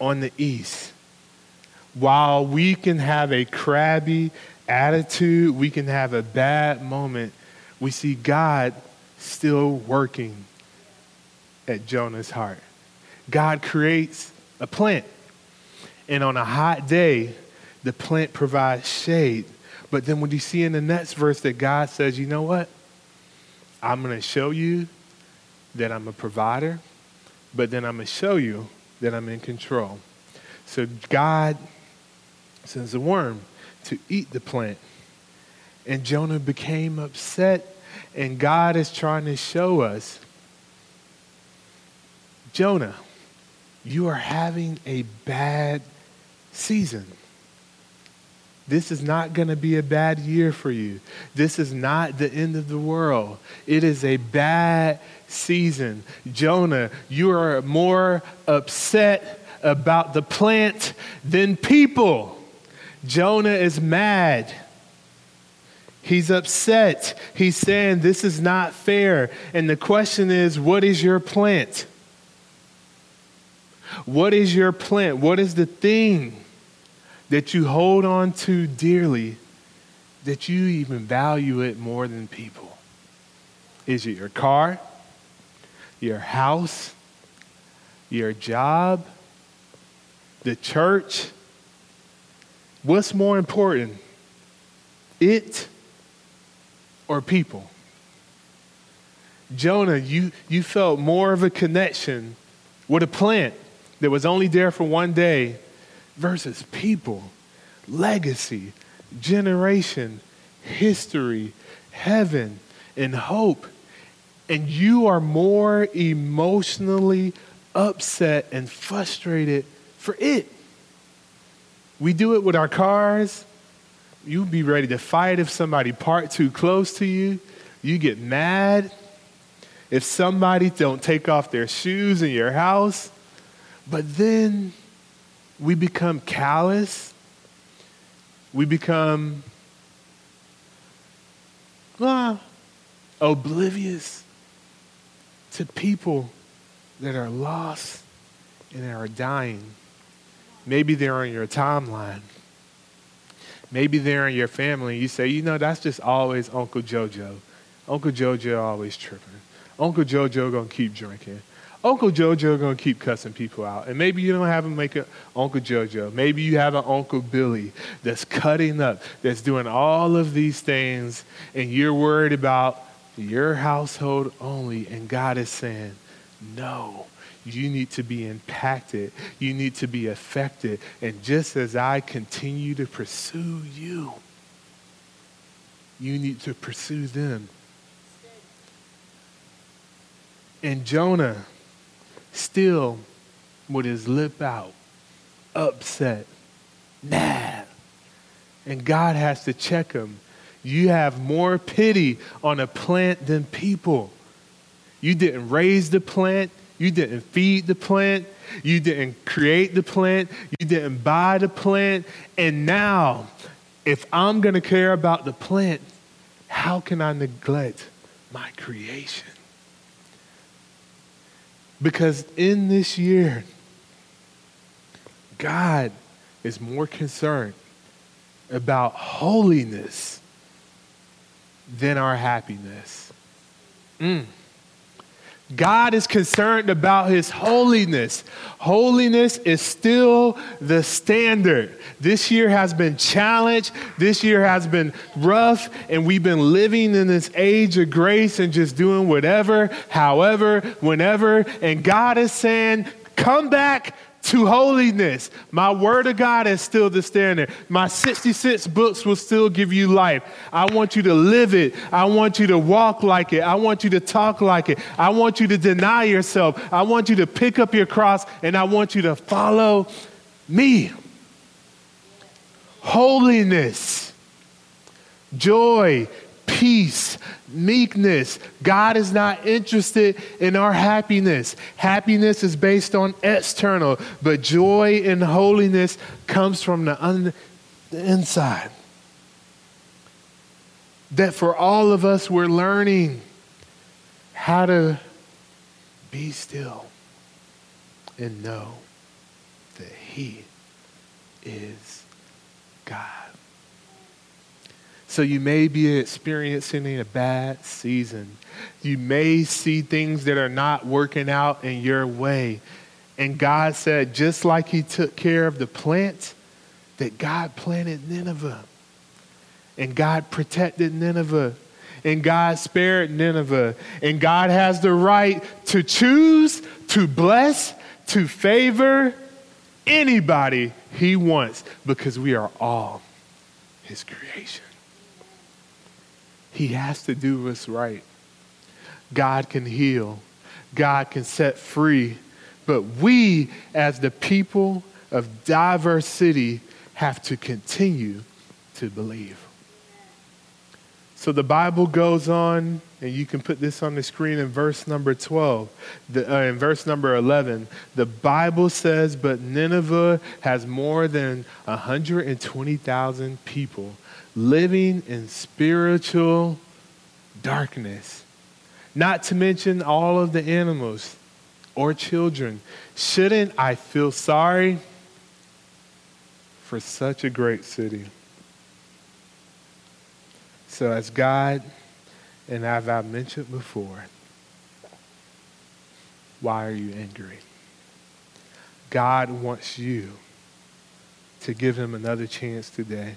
on the east, while we can have a crabby attitude, we can have a bad moment, we see God still working at Jonah's heart. God creates a plant, and on a hot day, the plant provides shade. But then when you see in the next verse that God says, you know what? I'm going to show you that I'm a provider, but then I'm going to show you that I'm in control. So God sends a worm to eat the plant. And Jonah became upset, and God is trying to show us Jonah, you are having a bad season. This is not going to be a bad year for you. This is not the end of the world. It is a bad season. Jonah, you are more upset about the plant than people. Jonah is mad. He's upset. He's saying, This is not fair. And the question is, What is your plant? What is your plant? What is the thing that you hold on to dearly that you even value it more than people? Is it your car, your house, your job, the church? What's more important? It or people? Jonah, you, you felt more of a connection with a plant that was only there for one day versus people, legacy, generation, history, heaven, and hope. And you are more emotionally upset and frustrated for it. We do it with our cars. You'd be ready to fight if somebody parked too close to you. You get mad if somebody don't take off their shoes in your house. But then we become callous. We become ah, oblivious to people that are lost and are dying. Maybe they're on your timeline. Maybe they're in your family. You say, you know, that's just always Uncle JoJo. Uncle JoJo always tripping. Uncle JoJo gonna keep drinking. Uncle JoJo gonna keep cussing people out. And maybe you don't have him make an Uncle JoJo. Maybe you have an Uncle Billy that's cutting up, that's doing all of these things, and you're worried about your household only. And God is saying, no. You need to be impacted. You need to be affected. And just as I continue to pursue you, you need to pursue them. And Jonah, still with his lip out, upset, mad. And God has to check him. You have more pity on a plant than people. You didn't raise the plant, you didn't feed the plant, you didn't create the plant, you didn't buy the plant. And now, if I'm going to care about the plant, how can I neglect my creation? Because in this year, God is more concerned about holiness than our happiness. Mm. God is concerned about his holiness. Holiness is still the standard. This year has been challenged. This year has been rough, and we've been living in this age of grace and just doing whatever, however, whenever. And God is saying, Come back to holiness. My word of God is still the standard. My 66 books will still give you life. I want you to live it. I want you to walk like it. I want you to talk like it. I want you to deny yourself. I want you to pick up your cross and I want you to follow me. Holiness, joy, peace, meekness. God is not interested in our happiness. Happiness is based on external, but joy and holiness comes from the, un- the inside. That for all of us, we're learning how to be still and know that He is God. So you may be experiencing a bad season. You may see things that are not working out in your way. And God said, just like He took care of the plant, that God planted Nineveh. And God protected Nineveh. And God spared Nineveh. And God has the right to choose, to bless, to favor anybody He wants because we are all His creation. He has to do us right. God can heal, God can set free, But we, as the people of Diverse City, have to continue to believe. So the Bible goes on, and you can put this on the screen in verse number 12, the, uh, in verse number 11. The Bible says, But Nineveh has more than 120,000 people living in spiritual darkness, not to mention all of the animals or children. Shouldn't I feel sorry for such a great city? So, as God, and as I've mentioned before, why are you angry? God wants you to give him another chance today.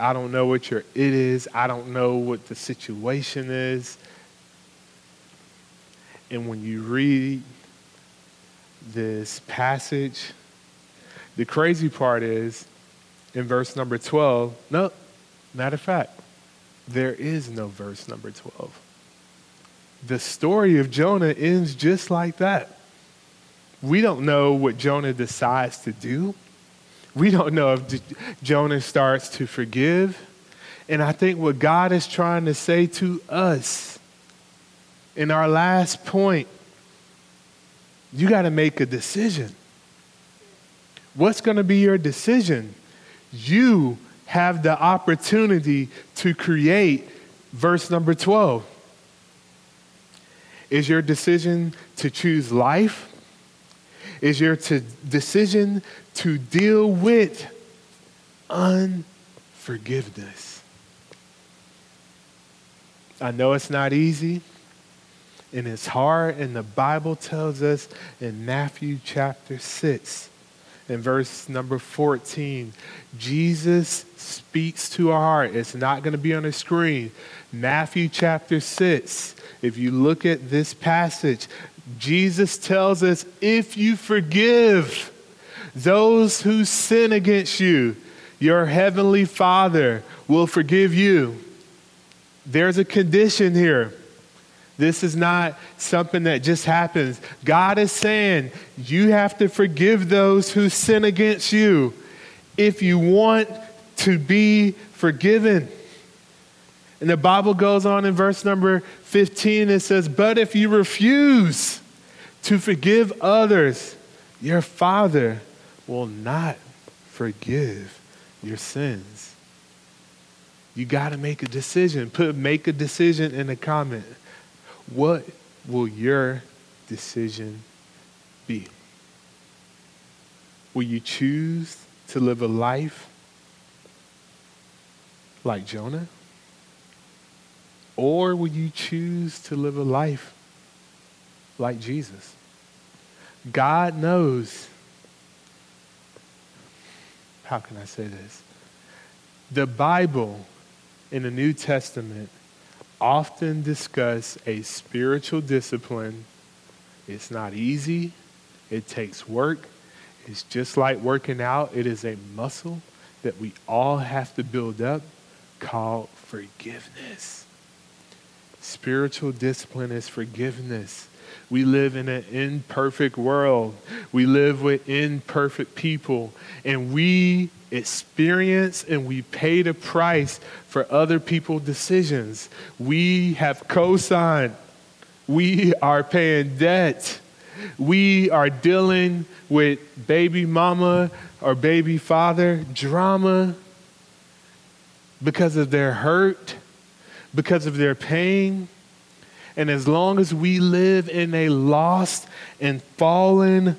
I don't know what your it is. I don't know what the situation is. And when you read this passage, the crazy part is in verse number 12, no, Matter of fact, there is no verse number 12. The story of Jonah ends just like that. We don't know what Jonah decides to do. We don't know if Jonah starts to forgive. And I think what God is trying to say to us in our last point, you got to make a decision. What's going to be your decision? You have the opportunity to create verse number 12. Is your decision to choose life? Is your to decision to deal with unforgiveness? I know it's not easy and it's hard, and the Bible tells us in Matthew chapter 6 in verse number 14. Jesus speaks to our heart. It's not going to be on the screen. Matthew chapter 6. If you look at this passage, Jesus tells us if you forgive those who sin against you, your heavenly Father will forgive you. There's a condition here. This is not something that just happens. God is saying you have to forgive those who sin against you if you want to be forgiven. And the Bible goes on in verse number 15, it says, But if you refuse to forgive others, your Father will not forgive your sins. You got to make a decision. Put make a decision in the comment. What will your decision be? Will you choose to live a life like Jonah? Or will you choose to live a life like Jesus? God knows. How can I say this? The Bible in the New Testament often discuss a spiritual discipline. It's not easy, it takes work. It's just like working out, it is a muscle that we all have to build up called forgiveness. Spiritual discipline is forgiveness. We live in an imperfect world. We live with imperfect people. And we experience and we pay the price for other people's decisions. We have co signed. We are paying debt. We are dealing with baby mama or baby father drama because of their hurt, because of their pain and as long as we live in a lost and fallen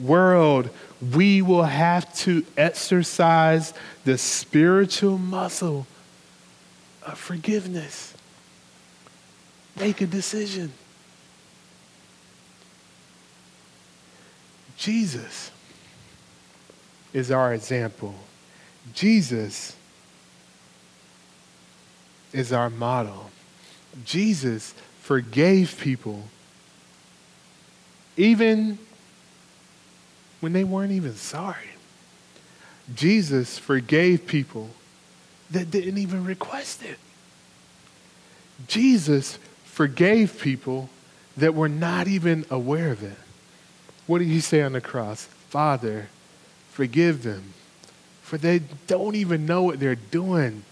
world, we will have to exercise the spiritual muscle of forgiveness. Make a decision. Jesus is our example. Jesus is our model. Jesus forgave people, even when they weren't even sorry. Jesus forgave people that didn't even request it. Jesus forgave people that were not even aware of it. What did he say on the cross? Father, forgive them, for they don't even know what they're doing.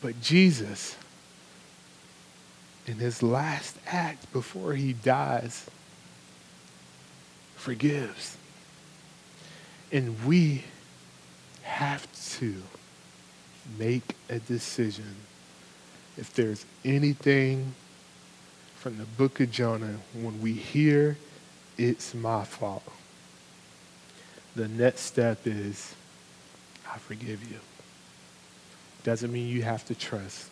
But Jesus, in his last act before he dies, forgives. And we have to make a decision. If there's anything from the book of Jonah, when we hear it's my fault, the next step is I forgive you. Doesn't mean you have to trust.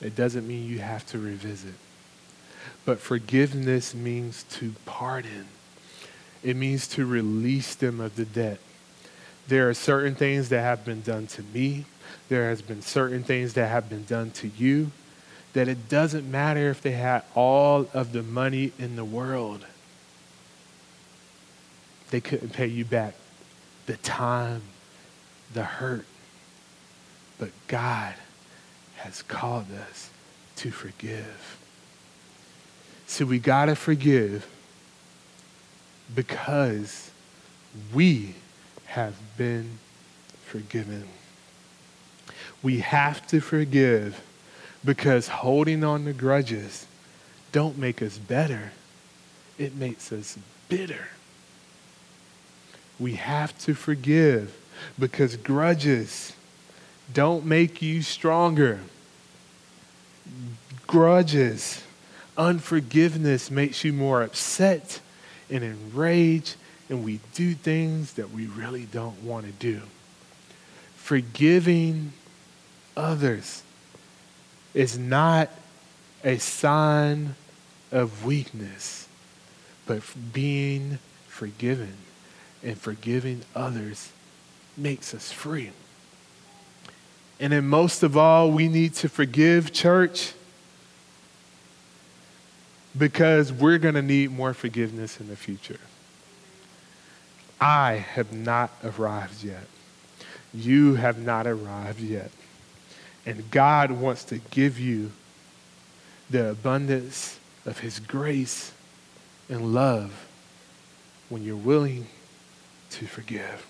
It doesn't mean you have to revisit. But forgiveness means to pardon. It means to release them of the debt. There are certain things that have been done to me. There has been certain things that have been done to you that it doesn't matter if they had all of the money in the world. They couldn't pay you back the time, the hurt. But God has called us to forgive. So we got to forgive because we have been forgiven. We have to forgive because holding on to grudges don't make us better. It makes us bitter. We have to forgive because grudges don't make you stronger. Grudges, unforgiveness makes you more upset and enraged, and we do things that we really don't want to do. Forgiving others is not a sign of weakness, but being forgiven and forgiving others makes us free. And then, most of all, we need to forgive, church, because we're going to need more forgiveness in the future. I have not arrived yet. You have not arrived yet. And God wants to give you the abundance of His grace and love when you're willing to forgive.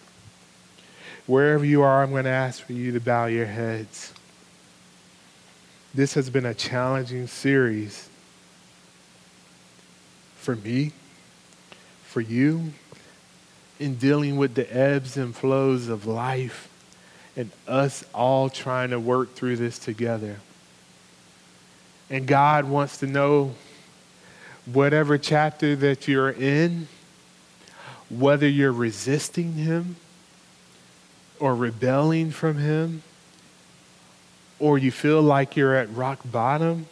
Wherever you are, I'm going to ask for you to bow your heads. This has been a challenging series for me, for you, in dealing with the ebbs and flows of life and us all trying to work through this together. And God wants to know whatever chapter that you're in, whether you're resisting Him or rebelling from Him, or you feel like you're at rock bottom,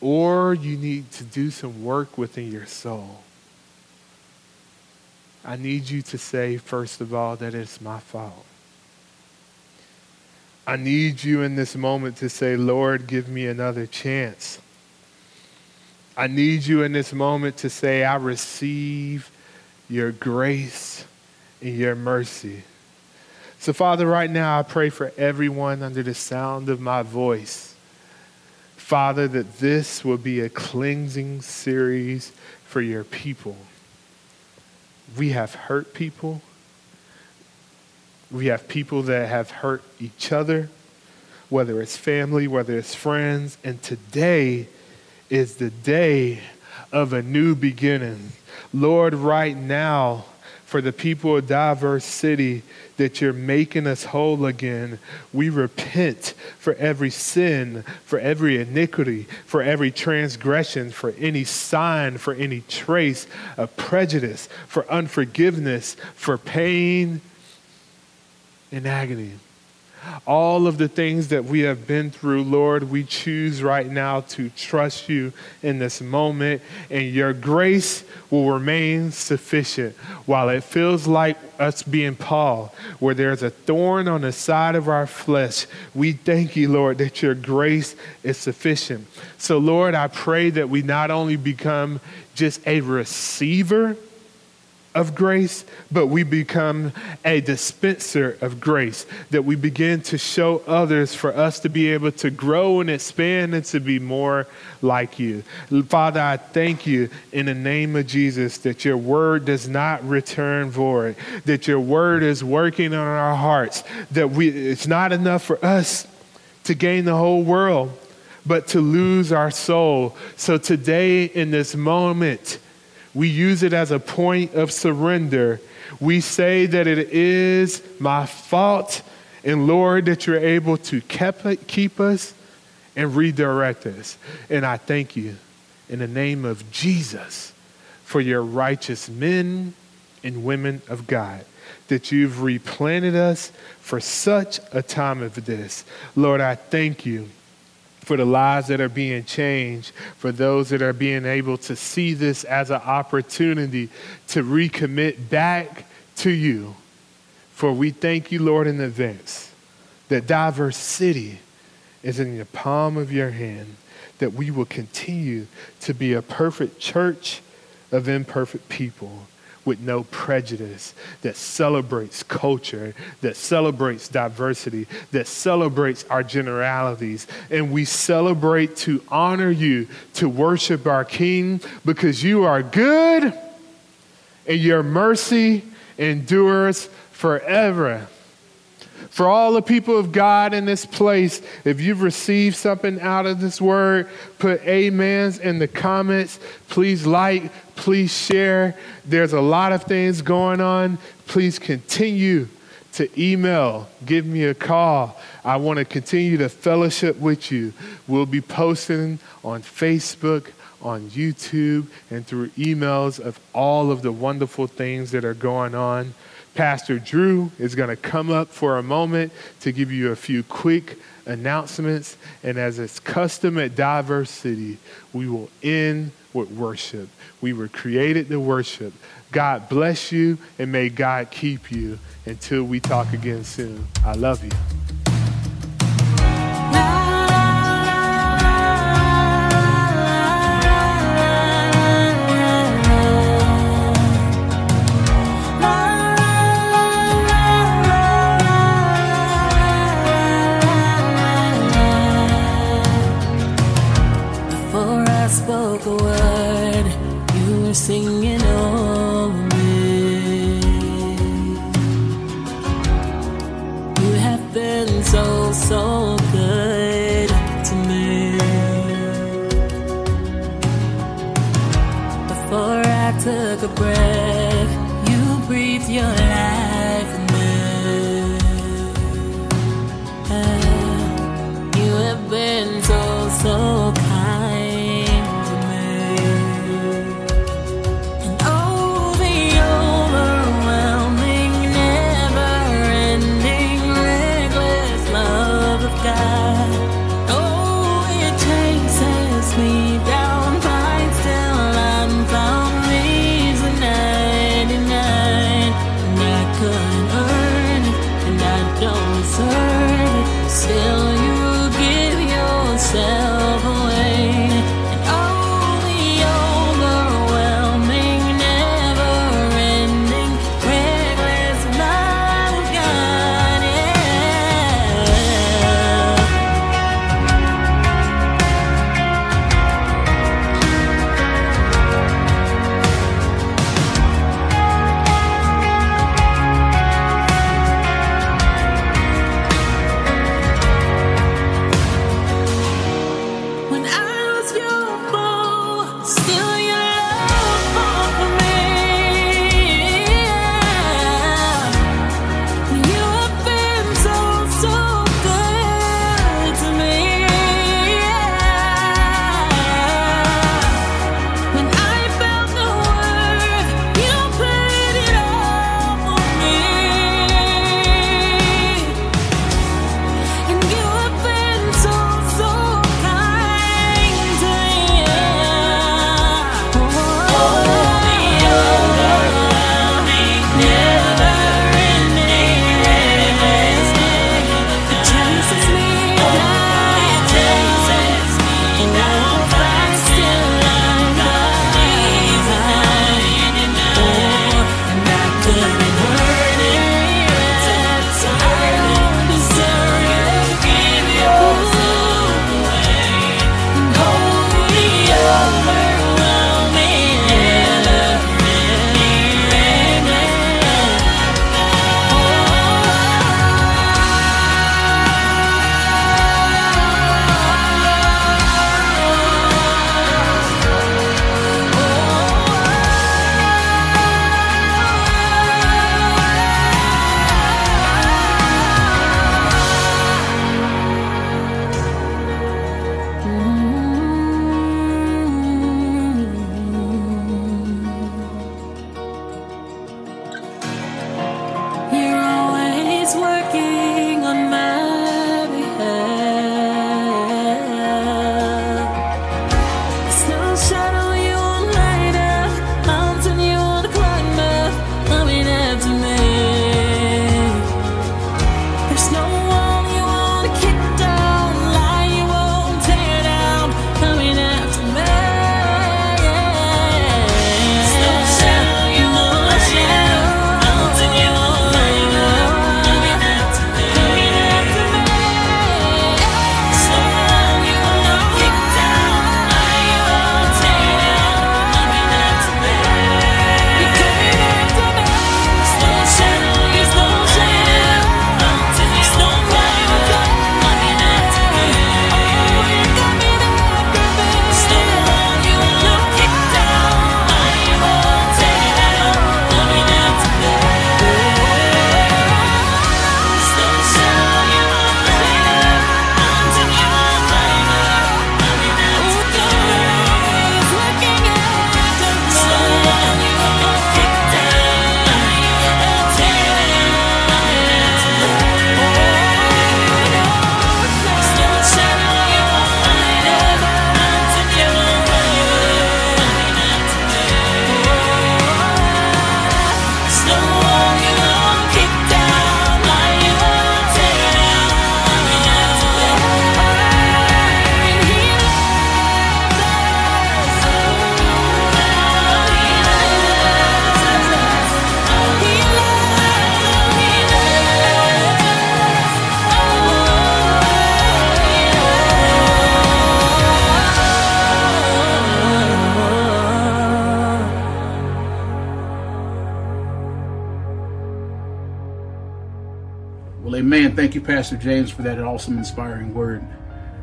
or you need to do some work within your soul. I need you to say, first of all, that it's my fault. I need you in this moment to say, Lord, give me another chance. I need you in this moment to say, I receive your grace and your mercy. So, Father, right now I pray for everyone under the sound of my voice. Father, that this will be a cleansing series for your people. We have hurt people. We have people that have hurt each other, whether it's family, whether it's friends. And today is the day of a new beginning. Lord, right now, for the people of Diverse City, that you're making us whole again. We repent for every sin, for every iniquity, for every transgression, for any sign, for any trace of prejudice, for unforgiveness, for pain and agony. All of the things that we have been through, Lord, we choose right now to trust you in this moment, and your grace will remain sufficient. While it feels like us being Paul, where there's a thorn on the side of our flesh, we thank you, Lord, that your grace is sufficient. So, Lord, I pray that we not only become just a receiver of grace, but we become a dispenser of grace, that we begin to show others for us to be able to grow and expand and to be more like you. Father, I thank you in the name of Jesus that your word does not return void, that your word is working on our hearts, that we, it's not enough for us to gain the whole world, but to lose our soul. So today, in this moment, we use it as a point of surrender. We say that it is my fault, and Lord, that you're able to keep us and redirect us. And I thank you in the name of Jesus for your righteous men and women of God that you've replanted us for such a time of this. Lord, I thank you for the lives that are being changed, for those that are being able to see this as an opportunity to recommit back to you. For we thank you, Lord, in advance that Diverse City is in the palm of your hand, that we will continue to be a perfect church of imperfect people with no prejudice, that celebrates culture, that celebrates diversity, that celebrates our generalities. And we celebrate to honor you, to worship our King, because you are good and your mercy endures forever. For all the people of God in this place, if you've received something out of this word, put amens in the comments. Please like, please share. There's a lot of things going on. Please continue to email, give me a call. I want to continue to fellowship with you. We'll be posting on Facebook, on YouTube, and through emails of all of the wonderful things that are going on. Pastor Drew is going to come up for a moment to give you a few quick announcements. And as it's custom at Diverse City, we will end with worship. We were created to worship. God bless you and may God keep you until we talk again soon. I love you. singing over me. You have been so, so good to me. Before I took a breath. Pastor James, for that awesome, inspiring word.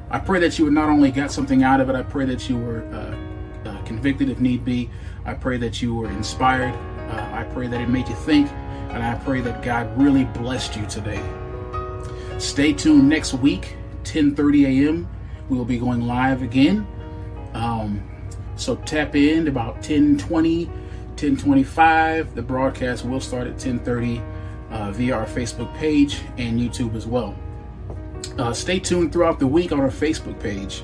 I pray that you would not only got something out of it, I pray that you were uh, uh, convicted if need be. I pray that you were inspired. Uh, I pray that it made you think. And I pray that God really blessed you today. Stay tuned next week, 10:30 a.m. We will be going live again. Um, so tap in about 10:20, 10:25. The broadcast will start at 10:30 uh, via our Facebook page and YouTube as well. Uh, stay tuned throughout the week on our Facebook page,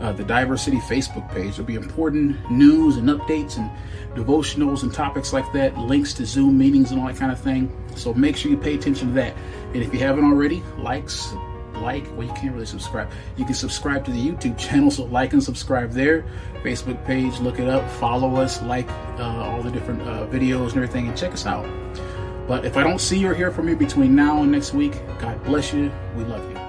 uh, the Diverse City Facebook page. There'll be important news and updates and devotionals and topics like that, links to Zoom meetings and all that kind of thing. So make sure you pay attention to that. And if you haven't already, likes, like, well, you can't really subscribe. You can subscribe to the YouTube channel, so like and subscribe there. Facebook page, look it up, follow us, like uh, all the different uh, videos and everything, and check us out. But if I don't see you or hear from you between now and next week, God bless you. We love you.